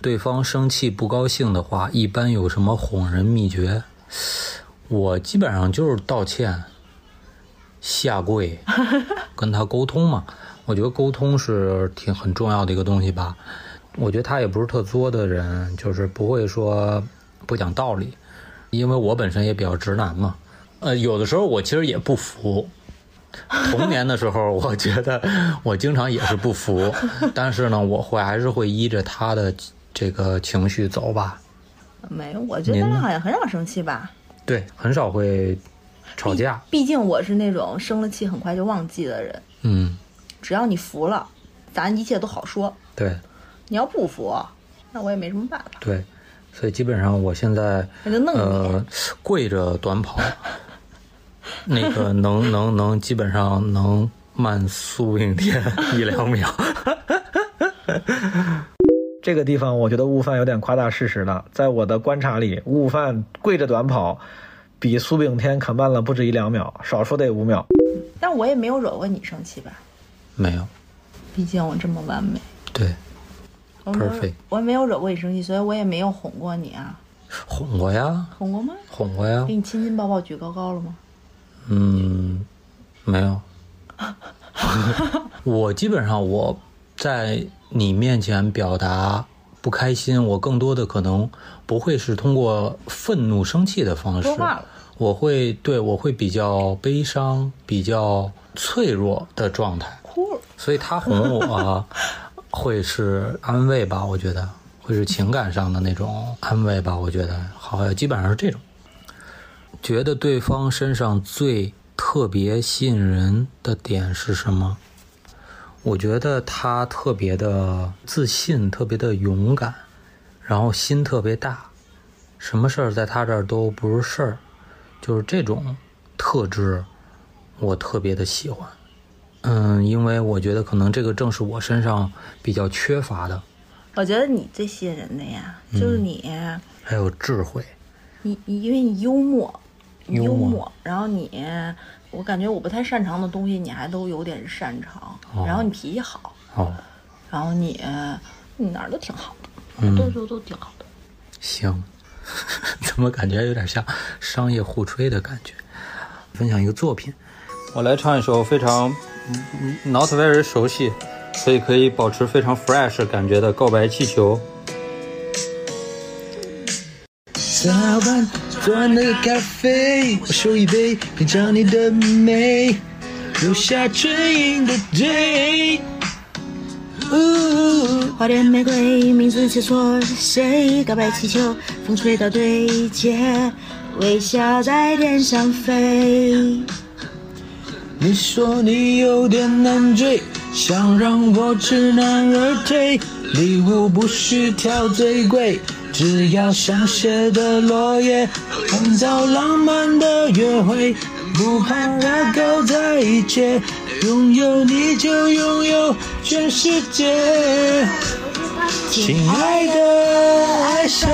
对方生气不高兴的话，一般有什么哄人秘诀？我基本上就是道歉、下跪，跟他沟通嘛。我觉得沟通是挺很重要的一个东西吧。我觉得他也不是特作的人，就是不会说不讲道理，因为我本身也比较直男嘛。呃，有的时候我其实也不服。童年的时候，我觉得我经常也是不服，但是呢，我会还是会依着他的这个情绪走吧。没有，我觉得咱俩好像很少生气吧。对，很少会吵架。毕竟我是那种生了气很快就忘记的人。嗯，只要你服了，咱一切都好说。对你要不服，那我也没什么办法。对，所以基本上我现在就弄呃跪着短跑，那个能能能基本上能慢苏炳添一两秒。这个地方我觉得悟饭有点夸大事实了。在我的观察里，悟饭跪着短跑，比苏炳添可慢了不止一两秒，少说得五秒。但我也没有惹过你生气吧？没有，毕竟我这么完美。对我没有，perfect，我没有惹过你生气，所以我也没有哄过你啊。哄过呀，哄过吗？哄过呀给。你亲亲抱抱举高高了吗？嗯，没有。我基本上我在你面前表达不开心，我更多的可能不会是通过愤怒、生气的方式我会对我会比较悲伤、比较脆弱的状态。哭了。所以他哄我 会是安慰吧，我觉得会是情感上的那种安慰吧，我觉得好像基本上是这种。觉得对方身上最特别吸引人的点是什么？我觉得他特别的自信，特别的勇敢，然后心特别大，什么事儿在他这儿都不是事儿，就是这种特质，我特别的喜欢。嗯，因为我觉得可能这个正是我身上比较缺乏的，我觉得你最吸引人的呀，嗯就是你，还有智慧。你你因为你幽默，你幽幽默默，然后你，我感觉我不太擅长的东西，你还都有点擅长，哦然后你脾气好，哦，然后你你哪儿都挺好的，嗯都都都挺好的。行，怎么感觉有点像商业互吹的感觉？分享一个作品，我来唱一首非常嗯嗯 not very 熟悉，所以可以保持非常 fresh 感觉的《告白气球》。早晚端了咖啡，我手一杯，品尝你的美，留下唇印的 day。花店玫瑰，名字写错谁？告白气球，风吹到对街，微笑在天上飞。你说你有点难追，想让我知难而退，礼物不需挑最贵，只要香榭的落叶，创造浪漫的约会，不怕热狗在一起，拥有你就拥有全世界。亲爱的，爱上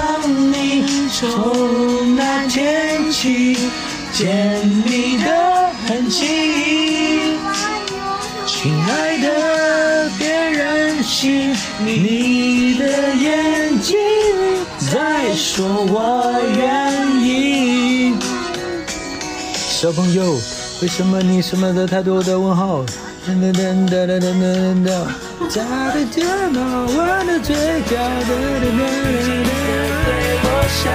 你，从那天起，见你的痕迹。亲爱的，别任性，你的眼睛在说我愿意。小朋友，为什么你什么的太多的问号？噔噔噔噔噔噔噔噔，他的睫毛弯的最高，噔噔噔噔噔。对我笑，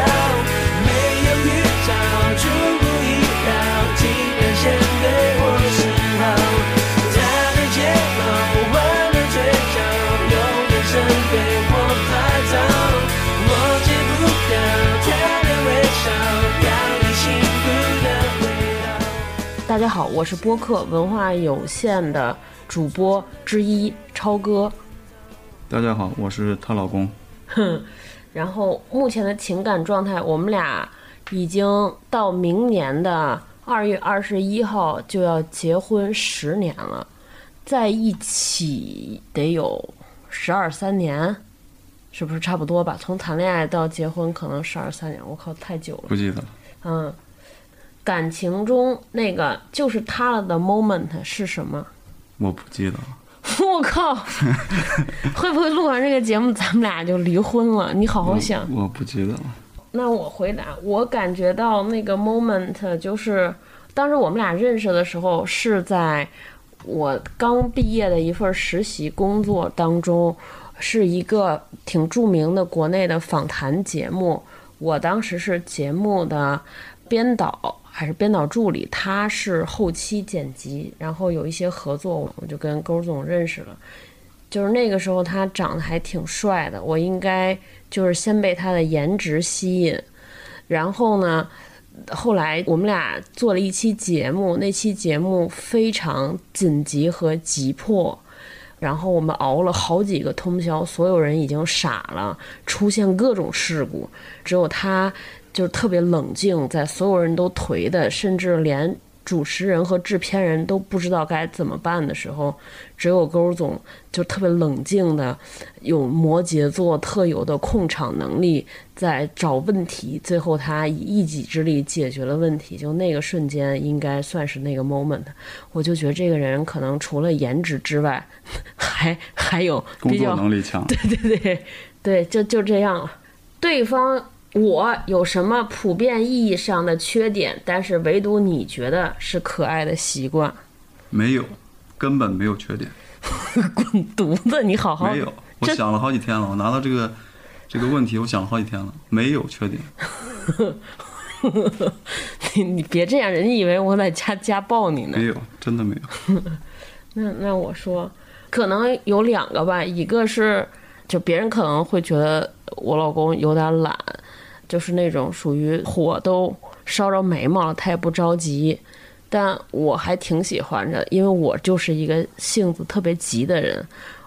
大家好，我是播客文化有限的主播之一超哥。大家好，我是她老公。哼，然后目前的情感状态，我们俩已经到明年的二月二十一号就要结婚十年了，在一起得有十二三年，是不是差不多吧？从谈恋爱到结婚可能十二三年，我靠，太久了。不记得了。嗯，感情中那个就是他了的 moment 是什么？我不记得了。我靠，会不会录完这个节目咱们俩就离婚了？你好好想。我不记得了。那我回答，我感觉到那个 moment 就是当时我们俩认识的时候，是在我刚毕业的一份实习工作当中，是一个挺著名的国内的访谈节目。我当时是节目的编导还是编导助理，他是后期剪辑，然后有一些合作，我就跟勾总认识了。就是那个时候他长得还挺帅的，我应该就是先被他的颜值吸引，然后呢，后来我们俩做了一期节目，那期节目非常紧急和急迫，然后我们熬了好几个通宵，所有人已经傻了，出现各种事故，只有他就特别冷静，在所有人都颓的，甚至连主持人和制片人都不知道该怎么办的时候，只有勾总就特别冷静的，有摩羯座特有的控场能力，在找问题，最后他以一己之力解决了问题。就那个瞬间，应该算是那个 moment。我就觉得这个人可能除了颜值之外，还 还有工比较作能力强。对对对对，就就这样了。对方我有什么普遍意义上的缺点，但是唯独你觉得是可爱的习惯，没有，根本没有缺点。滚犊子！你好好没有，我想了好几天了，我拿到这个这个问题，我想了好几天了，没有缺点。你你别这样，人家以为我在家家暴你呢。没有，真的没有。那那我说，可能有两个吧，一个是就别人可能会觉得我老公有点懒，就是那种属于火都烧着眉毛了，他也不着急。但我还挺喜欢的，因为我就是一个性子特别急的人，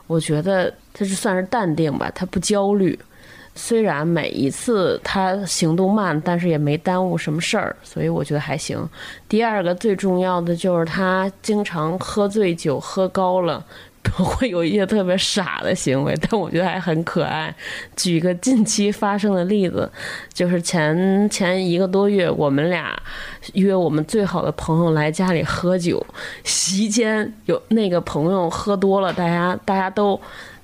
我觉得他是算是淡定吧，他不焦虑。虽然每一次他行动慢，但是也没耽误什么事儿，所以我觉得还行。第二个最重要的就是他经常喝醉酒，喝高了。都 会有一些特别傻的行为，但我觉得还很可爱。举个近期发生的例子，就是前前一个多月，我们俩约我们最好的朋友来家里喝酒，席间有那个朋友喝多了，大家大家都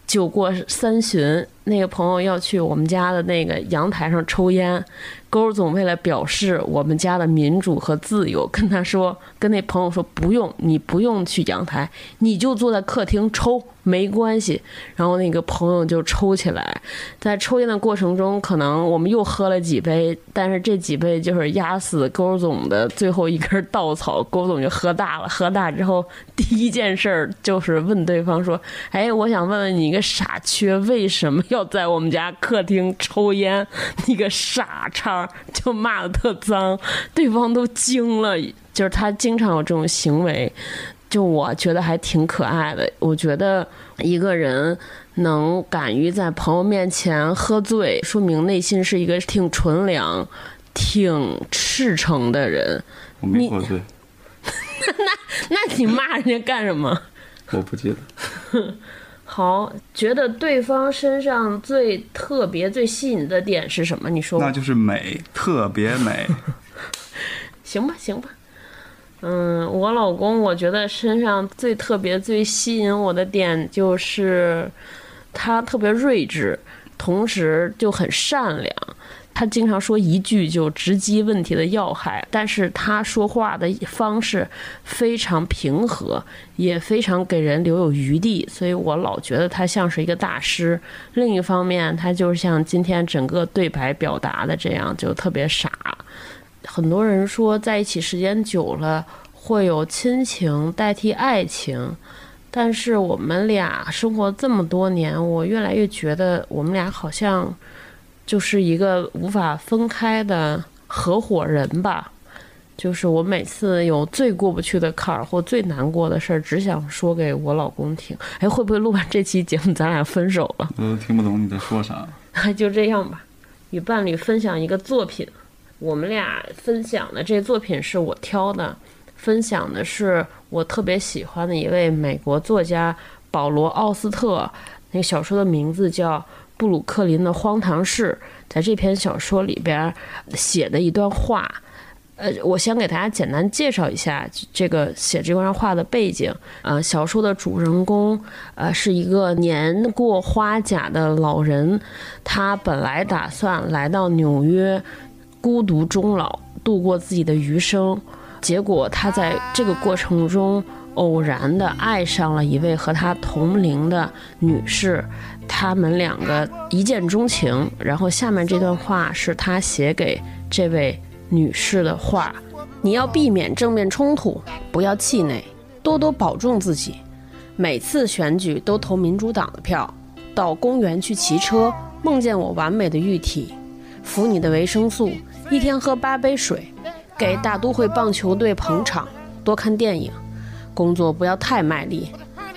酒过三巡，那个朋友要去我们家的那个阳台上抽烟。勾总为了表示我们家的民主和自由，跟他说，跟那朋友说不用，你不用去阳台，你就坐在客厅抽，没关系。然后那个朋友就抽起来，在抽烟的过程中，可能我们又喝了几杯，但是这几杯就是压死勾总的最后一根稻草，勾总就喝大了。喝大之后，第一件事儿就是问对方说：“哎，我想问问你一个傻缺，为什么要在我们家客厅抽烟？你个傻叉！”就骂的特脏，对方都惊了。就是他经常有这种行为，就我觉得还挺可爱的。我觉得一个人能敢于在朋友面前喝醉，说明内心是一个挺纯良、挺赤诚的人。我没喝醉。那那你骂人家干什么？我不记得。好，觉得对方身上最特别、最吸引的点是什么？你说。那就是美，特别美。行吧，行吧。嗯，我老公，我觉得身上最特别、最吸引我的点就是他特别睿智，同时就很善良。他经常说一句就直击问题的要害，但是他说话的方式非常平和，也非常给人留有余地，所以我老觉得他像是一个大师。另一方面，他就是像今天整个对白表达的这样，就特别傻。很多人说在一起时间久了会有亲情代替爱情，但是我们俩生活这么多年，我越来越觉得我们俩好像。就是一个无法分开的合伙人吧，就是我每次有最过不去的坎儿或最难过的事儿，只想说给我老公听。哎，会不会录完这期节目咱俩分手了？我都听不懂你在说啥。就这样吧。与伴侣分享一个作品，我们俩分享的这作品是我挑的，分享的是我特别喜欢的一位美国作家保罗·奥斯特，那个小说的名字叫。布鲁克林的荒唐事，在这篇小说里边写的一段话，呃，我先给大家简单介绍一下这个写这段话的背景。呃，小说的主人公，呃，是一个年过花甲的老人，他本来打算来到纽约孤独终老，度过自己的余生，结果他在这个过程中偶然的爱上了一位和他同龄的女士。他们两个一见钟情，然后下面这段话是他写给这位女士的话：你要避免正面冲突，不要气馁，多多保重自己。每次选举都投民主党的票，到公园去骑车，梦见我完美的玉体，服你的维生素，一天喝八杯水，给大都会棒球队捧场，多看电影，工作不要太卖力，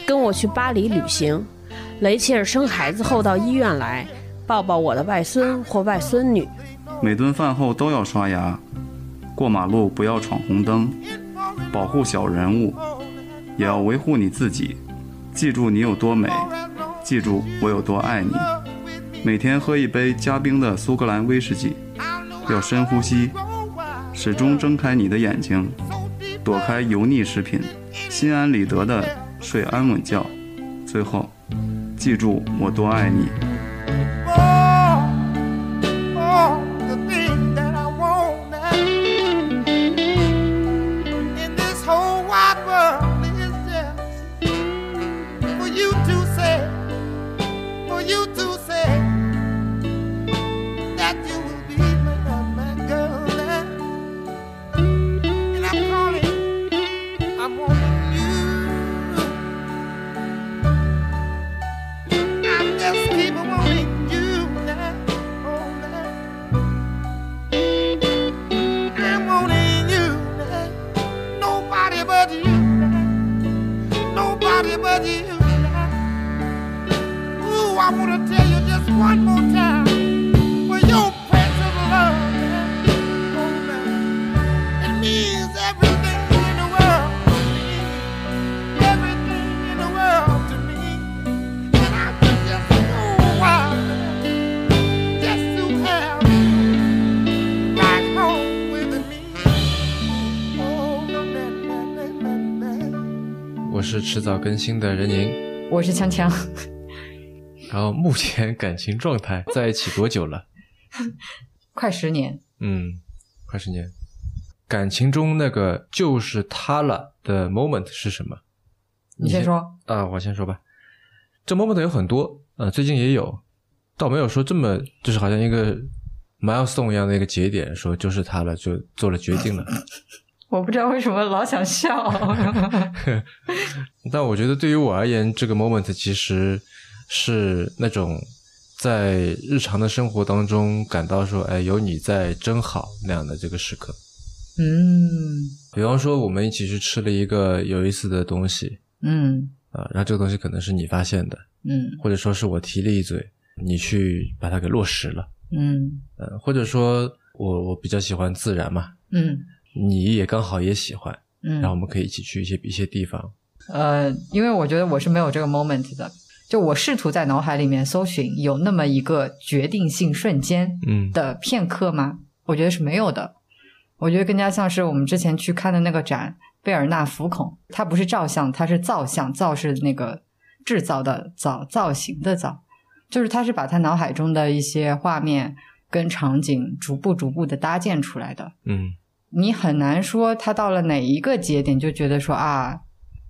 跟我去巴黎旅行。雷切尔生孩子后到医院来，抱抱我的外孙或外孙女。每顿饭后都要刷牙，过马路不要闯红灯，保护小人物，也要维护你自己。记住你有多美，记住我有多爱你。每天喝一杯加冰的苏格兰威士忌，要深呼吸，始终睁开你的眼睛，躲开油腻食品，心安理得的睡安稳觉。最后。记住我多爱你。迟早更新的任宁，我是锵锵。然后目前感情状态在一起多久了？快十年。嗯，快十年。感情中那个就是他了的 moment 是什么？你先说。啊，我先说吧。这 moment 有很多，呃，最近也有，倒没有说这么就是好像一个 milestone 一样的一个节点，说就是他了，就做了决定了。我不知道为什么老想笑，但我觉得对于我而言，这个 moment 其实是那种在日常的生活当中感到说，哎，有你在真好那样的这个时刻。嗯，比方说，我们一起去吃了一个有意思的东西，嗯。啊，然后这个东西可能是你发现的，嗯。或者说是我提了一嘴，你去把它给落实了，嗯。呃，或者说我我比较喜欢自然嘛，嗯你也刚好也喜欢，嗯然后我们可以一起去一些一些地方，呃，因为我觉得我是没有这个 moment 的，就我试图在脑海里面搜寻有那么一个决定性瞬间嗯的片刻吗？我觉得是没有的。我觉得更加像是我们之前去看的那个展《贝尔纳浮孔》，它不是照相，它是造像，造是那个制造的造，造型的造，就是他是把他脑海中的一些画面跟场景逐步逐步的搭建出来的。嗯你很难说他到了哪一个节点就觉得说啊，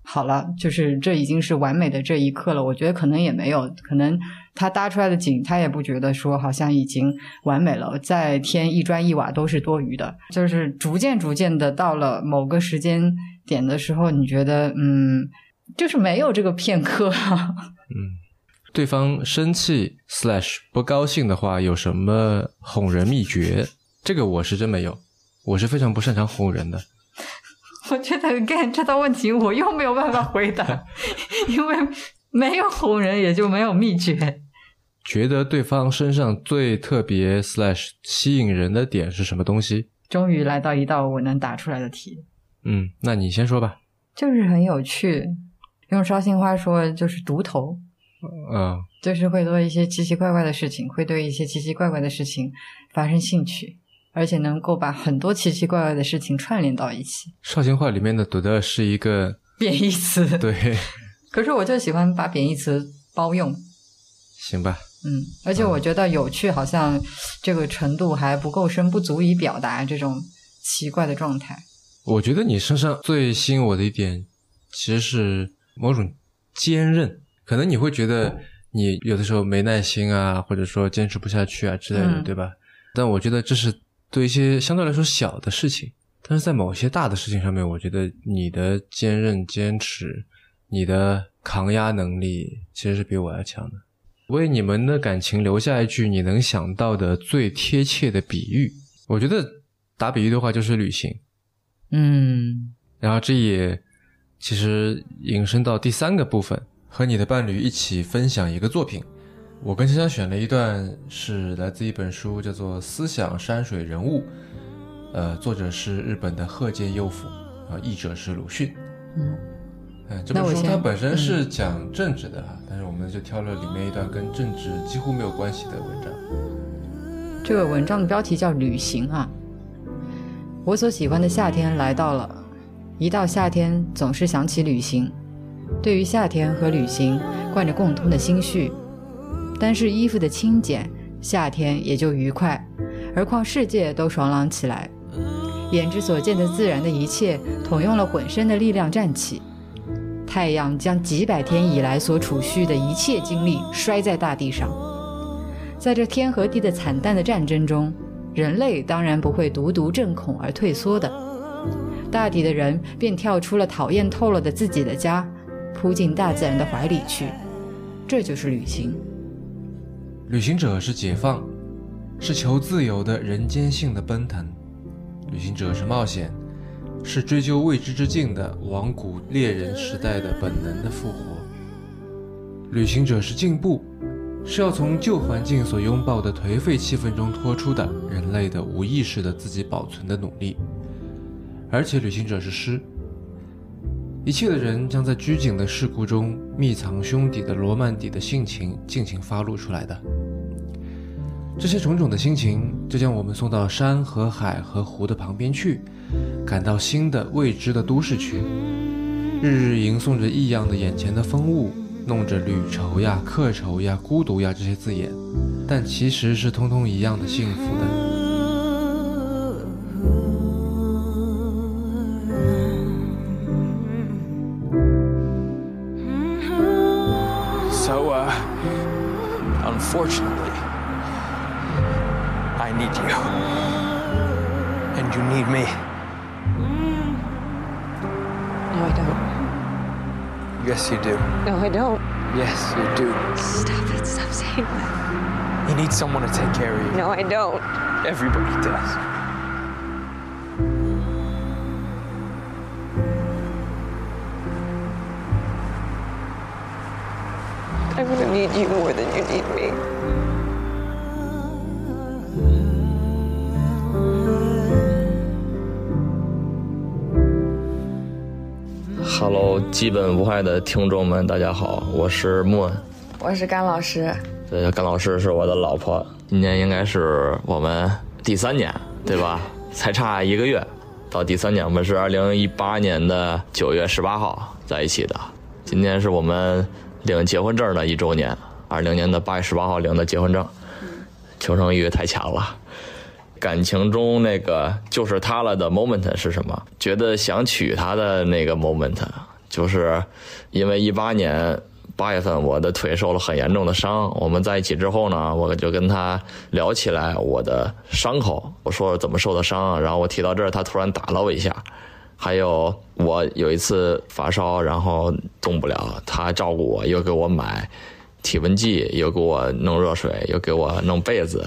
好了，就是这已经是完美的这一刻了。我觉得可能也没有，可能他搭出来的景，他也不觉得说好像已经完美了，再添一砖一瓦都是多余的。就是逐渐逐渐的到了某个时间点的时候，你觉得嗯，就是没有这个片刻啊。对方生气 slash 不高兴的话，有什么哄人秘诀？这个我是真没有，我是非常不擅长哄人的。我觉得 again 这道问题我又没有办法回答，因为没有哄人，也就没有秘诀。觉得对方身上最特别 slash 吸引人的点是什么东西？终于来到一道我能答出来的题，嗯，那你先说吧。就是很有趣。用绍兴话说，就是独头，嗯就是会做一些奇奇怪怪的事情，会对一些奇奇怪怪的事情发生兴趣，而且能够把很多奇奇怪怪的事情串联到一起。绍兴话里面的“独的”是一个 贬义词，对，可是我就喜欢把贬义词包用，行吧。嗯，而且我觉得有趣，好像这个程度还不够深，不足以表达这种奇怪的状态。我觉得你身上最吸引我的一点，其实是某种坚韧。可能你会觉得你有的时候没耐心啊，或者说坚持不下去啊之类的，嗯对吧？但我觉得这是对一些相对来说小的事情，但是在某些大的事情上面，我觉得你的坚韧、坚持，你的抗压能力，其实是比我要强的。为你们的感情留下一句你能想到的最贴切的比喻，我觉得打比喻的话就是旅行。嗯然后这也其实引申到第三个部分，和你的伴侣一起分享一个作品。我跟香香选了一段是来自一本书，叫做《思想山水人物》，呃，作者是日本的鹤见佑辅，啊，译者是鲁迅。嗯，嗯，这本书它本身是嗯讲政治的哈，但是我们就挑了里面一段跟政治几乎没有关系的文章。这个文章的标题叫《旅行》啊。我所喜欢的夏天来到了，一到夏天总是想起旅行。对于夏天和旅行，惯着共通的心绪。单是衣服的轻简，夏天也就愉快，而况世界都爽朗起来。眼之所见的自然的一切，统用了浑身的力量站起。太阳将几百天以来所储蓄的一切精力摔在大地上。在这天和地的惨淡的战争中，人类当然不会独独震恐而退缩的。大抵的人便跳出了讨厌透了的自己的家，扑进大自然的怀里去。这就是旅行。旅行者是解放，是求自由的人间性的奔腾；旅行者是冒险，是追究未知之境的往古猎人时代的本能的复活；旅行者是进步，是要从旧环境所拥抱的颓废气氛中脱出的人类的无意识的自己保存的努力；而且旅行者是诗。一切的人将在拘谨的事故中密藏胸底的罗曼底的性情尽情发露出来的。这些种种的心情，就将我们送到山和海和湖的旁边去，感到新的未知的都市去，日日吟诵着异样的眼前的风物，弄着旅愁呀、客愁呀、孤独呀这些字眼，但其实是通通一样的幸福的。Yes, you do. Stop it. Stop saying that. You need someone to take care of you. No, I don't. Everybody does. 基本无害的听众们，大家好，我是莫恩。我是甘老师，对，甘老师是我的老婆，今年应该是我们第三年，对吧？才差一个月到第三年，我们是二零一八年的九月十八号在一起的，今天是我们领结婚证的一周年，二零年的八月十八号领的结婚证，求生欲太强了。感情中那个就是他了的 moment 是什么？觉得想娶她的那个 moment，就是因为一八年八月份我的腿受了很严重的伤。我们在一起之后呢，我就跟他聊起来我的伤口，我说怎么受的伤，然后我提到这儿，他突然打了我一下。还有我有一次发烧，然后动不了，他照顾我，又给我买体温计，又给我弄热水，又给我弄被子。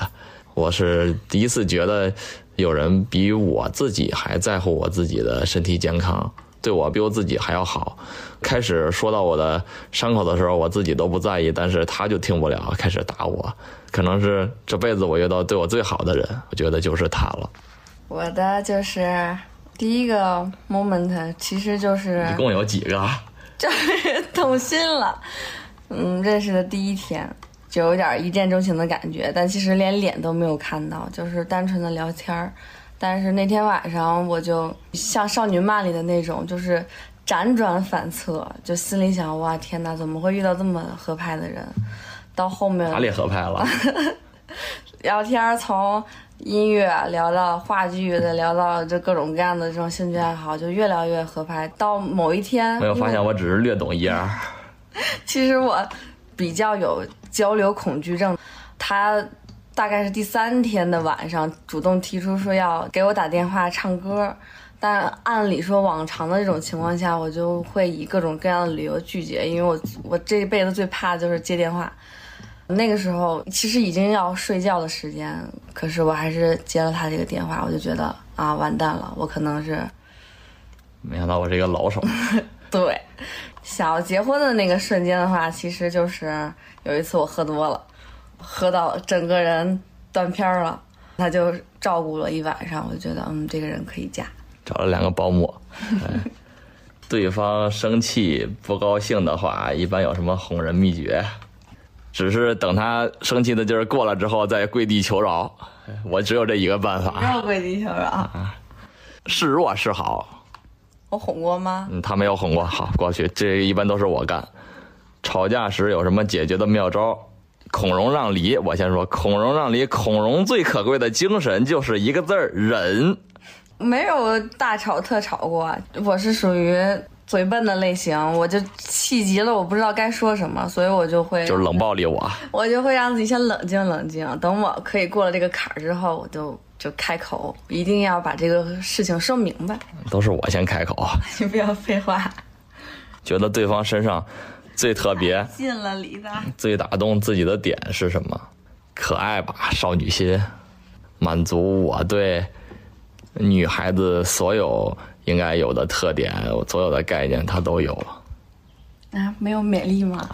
我是第一次觉得有人比我自己还在乎我自己的身体健康，对我比我自己还要好。开始说到我的伤口的时候，我自己都不在意，但是他就听不了，开始打我。可能是这辈子我遇到对我最好的人，我觉得就是他了。我的就是第一个 moment，其实就是一共有几个？就是动心了。嗯，认识的第一天。就有点一见钟情的感觉，但其实连脸都没有看到，就是单纯的聊天儿。但是那天晚上，我就像少女漫里的那种，就是辗转反侧，就心里想：哇，天哪，怎么会遇到这么合拍的人？到后面哪里合拍了？聊天从音乐聊到话剧，再聊到就各种各样的这种兴趣爱好，就越聊越合拍。到某一天，没有发现我只是略懂一二。其实我比较有。交流恐惧症，他大概是第三天的晚上主动提出说要给我打电话唱歌，但按理说往常的这种情况下，我就会以各种各样的理由拒绝，因为我我这一辈子最怕的就是接电话。那个时候其实已经要睡觉的时间，可是我还是接了他这个电话，我就觉得啊完蛋了，我可能是没想到我是一个老手。对，想要结婚的那个瞬间的话，其实就是。有一次我喝多了，喝到整个人断片了，他就照顾了一晚上，我就觉得嗯，这个人可以嫁。找了两个保姆，对方生气不高兴的话，一般有什么哄人秘诀？只是等他生气的劲儿过了之后，再跪地求饶。我只有这一个办法。没有跪地求饶。示弱示好。我哄过吗？嗯，他没有哄过。好，过去这一般都是我干。吵架时有什么解决的妙招？孔融让梨，我先说。孔融让梨，孔融最可贵的精神就是一个字儿忍。没有大吵特吵过，我是属于嘴笨的类型，我就气急了，我不知道该说什么，所以我就会就是冷暴力我。我就会让自己先冷静冷静，等我可以过了这个坎儿之后，我就就开口，一定要把这个事情说明白。都是我先开口。你不要废话。觉得对方身上。最特别、进了里的、最打动自己的点是什么？可爱吧，少女心，满足我对女孩子所有应该有的特点，所有的概念，她都有。啊，没有美丽吗？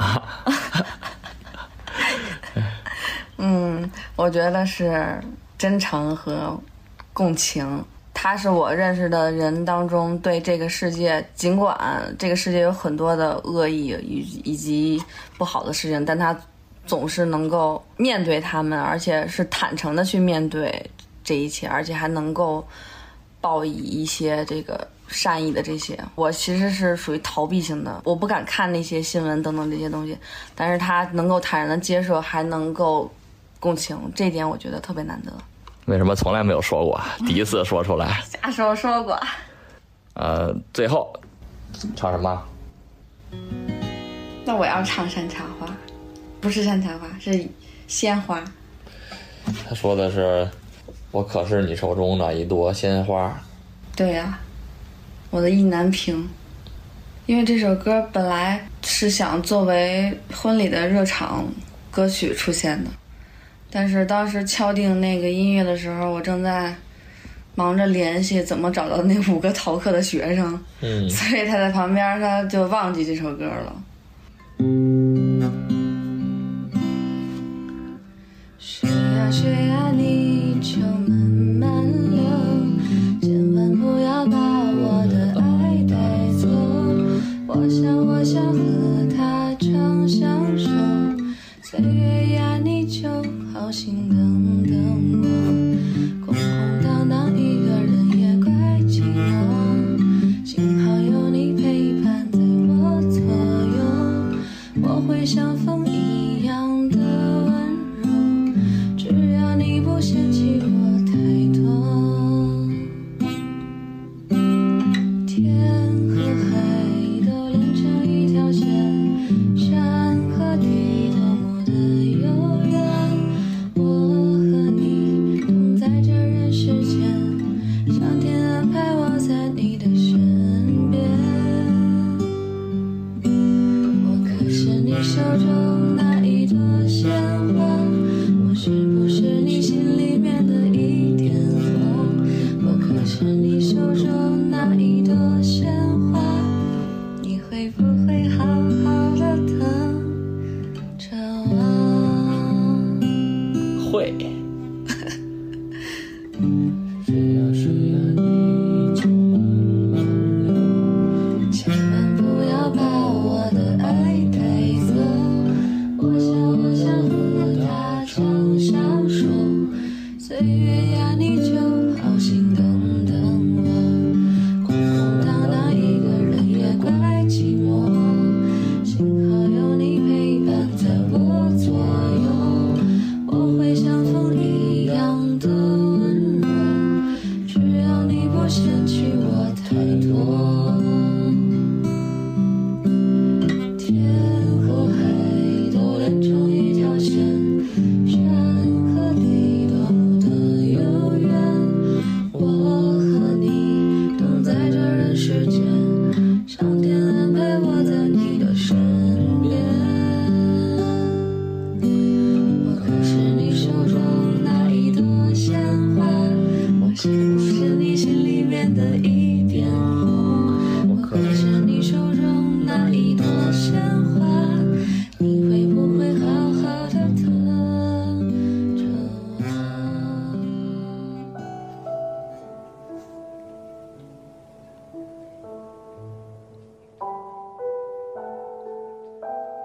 嗯，我觉得是真诚和共情。他是我认识的人当中对这个世界，尽管这个世界有很多的恶意以以及不好的事情，但他总是能够面对他们，而且是坦诚的去面对这一切，而且还能够报以一些这个善意的这些。我其实是属于逃避型的，我不敢看那些新闻等等这些东西，但是他能够坦然的接受，还能够共情，这点我觉得特别难得。为什么从来没有说过？第一次说出来。啥时候说过。呃，最后唱什么？那我要唱山茶花，不是山茶花，是鲜花。他说的是：“我可是你手中的一朵鲜花。”对呀，我的意难平。因为这首歌本来是想作为婚礼的热场歌曲出现的。但是当时敲定那个音乐的时候，我正在忙着联系怎么找到那五个逃课的学生，嗯，所以他在旁边他就忘记这首歌了。雪呀雪呀，你就慢慢流，千万不要把我的爱带走。我想，我想。心等等我，空空荡荡，一个人也怪寂寞，幸好有你陪伴在我左右，我会像风。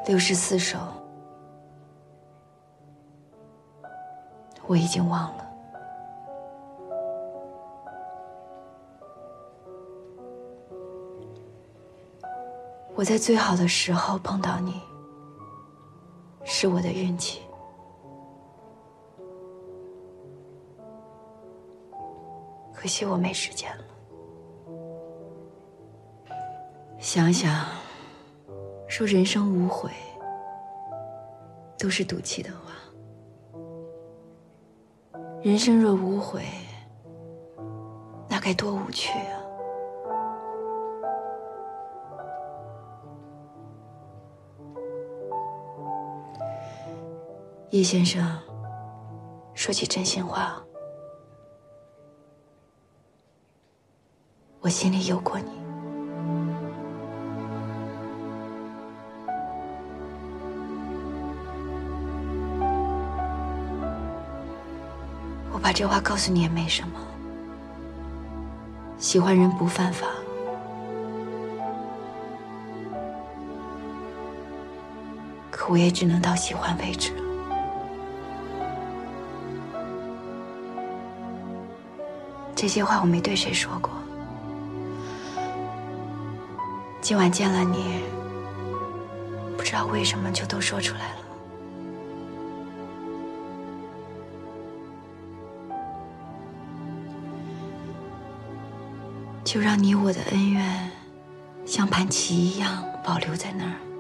六十四首，我已经忘了。我在最好的时候碰到你，是我的运气。可惜我没时间了。想想，说人生无悔，都是赌气的话。人生若无悔，那该多无趣啊！叶先生，说句真心话，我心里有过你。把这话告诉你也没什么，喜欢人不犯法。可我也只能到喜欢为止了。这些话我没对谁说过。今晚见了你，不知道为什么就都说出来了。就让你我的恩怨，像盘棋一样保留在那儿。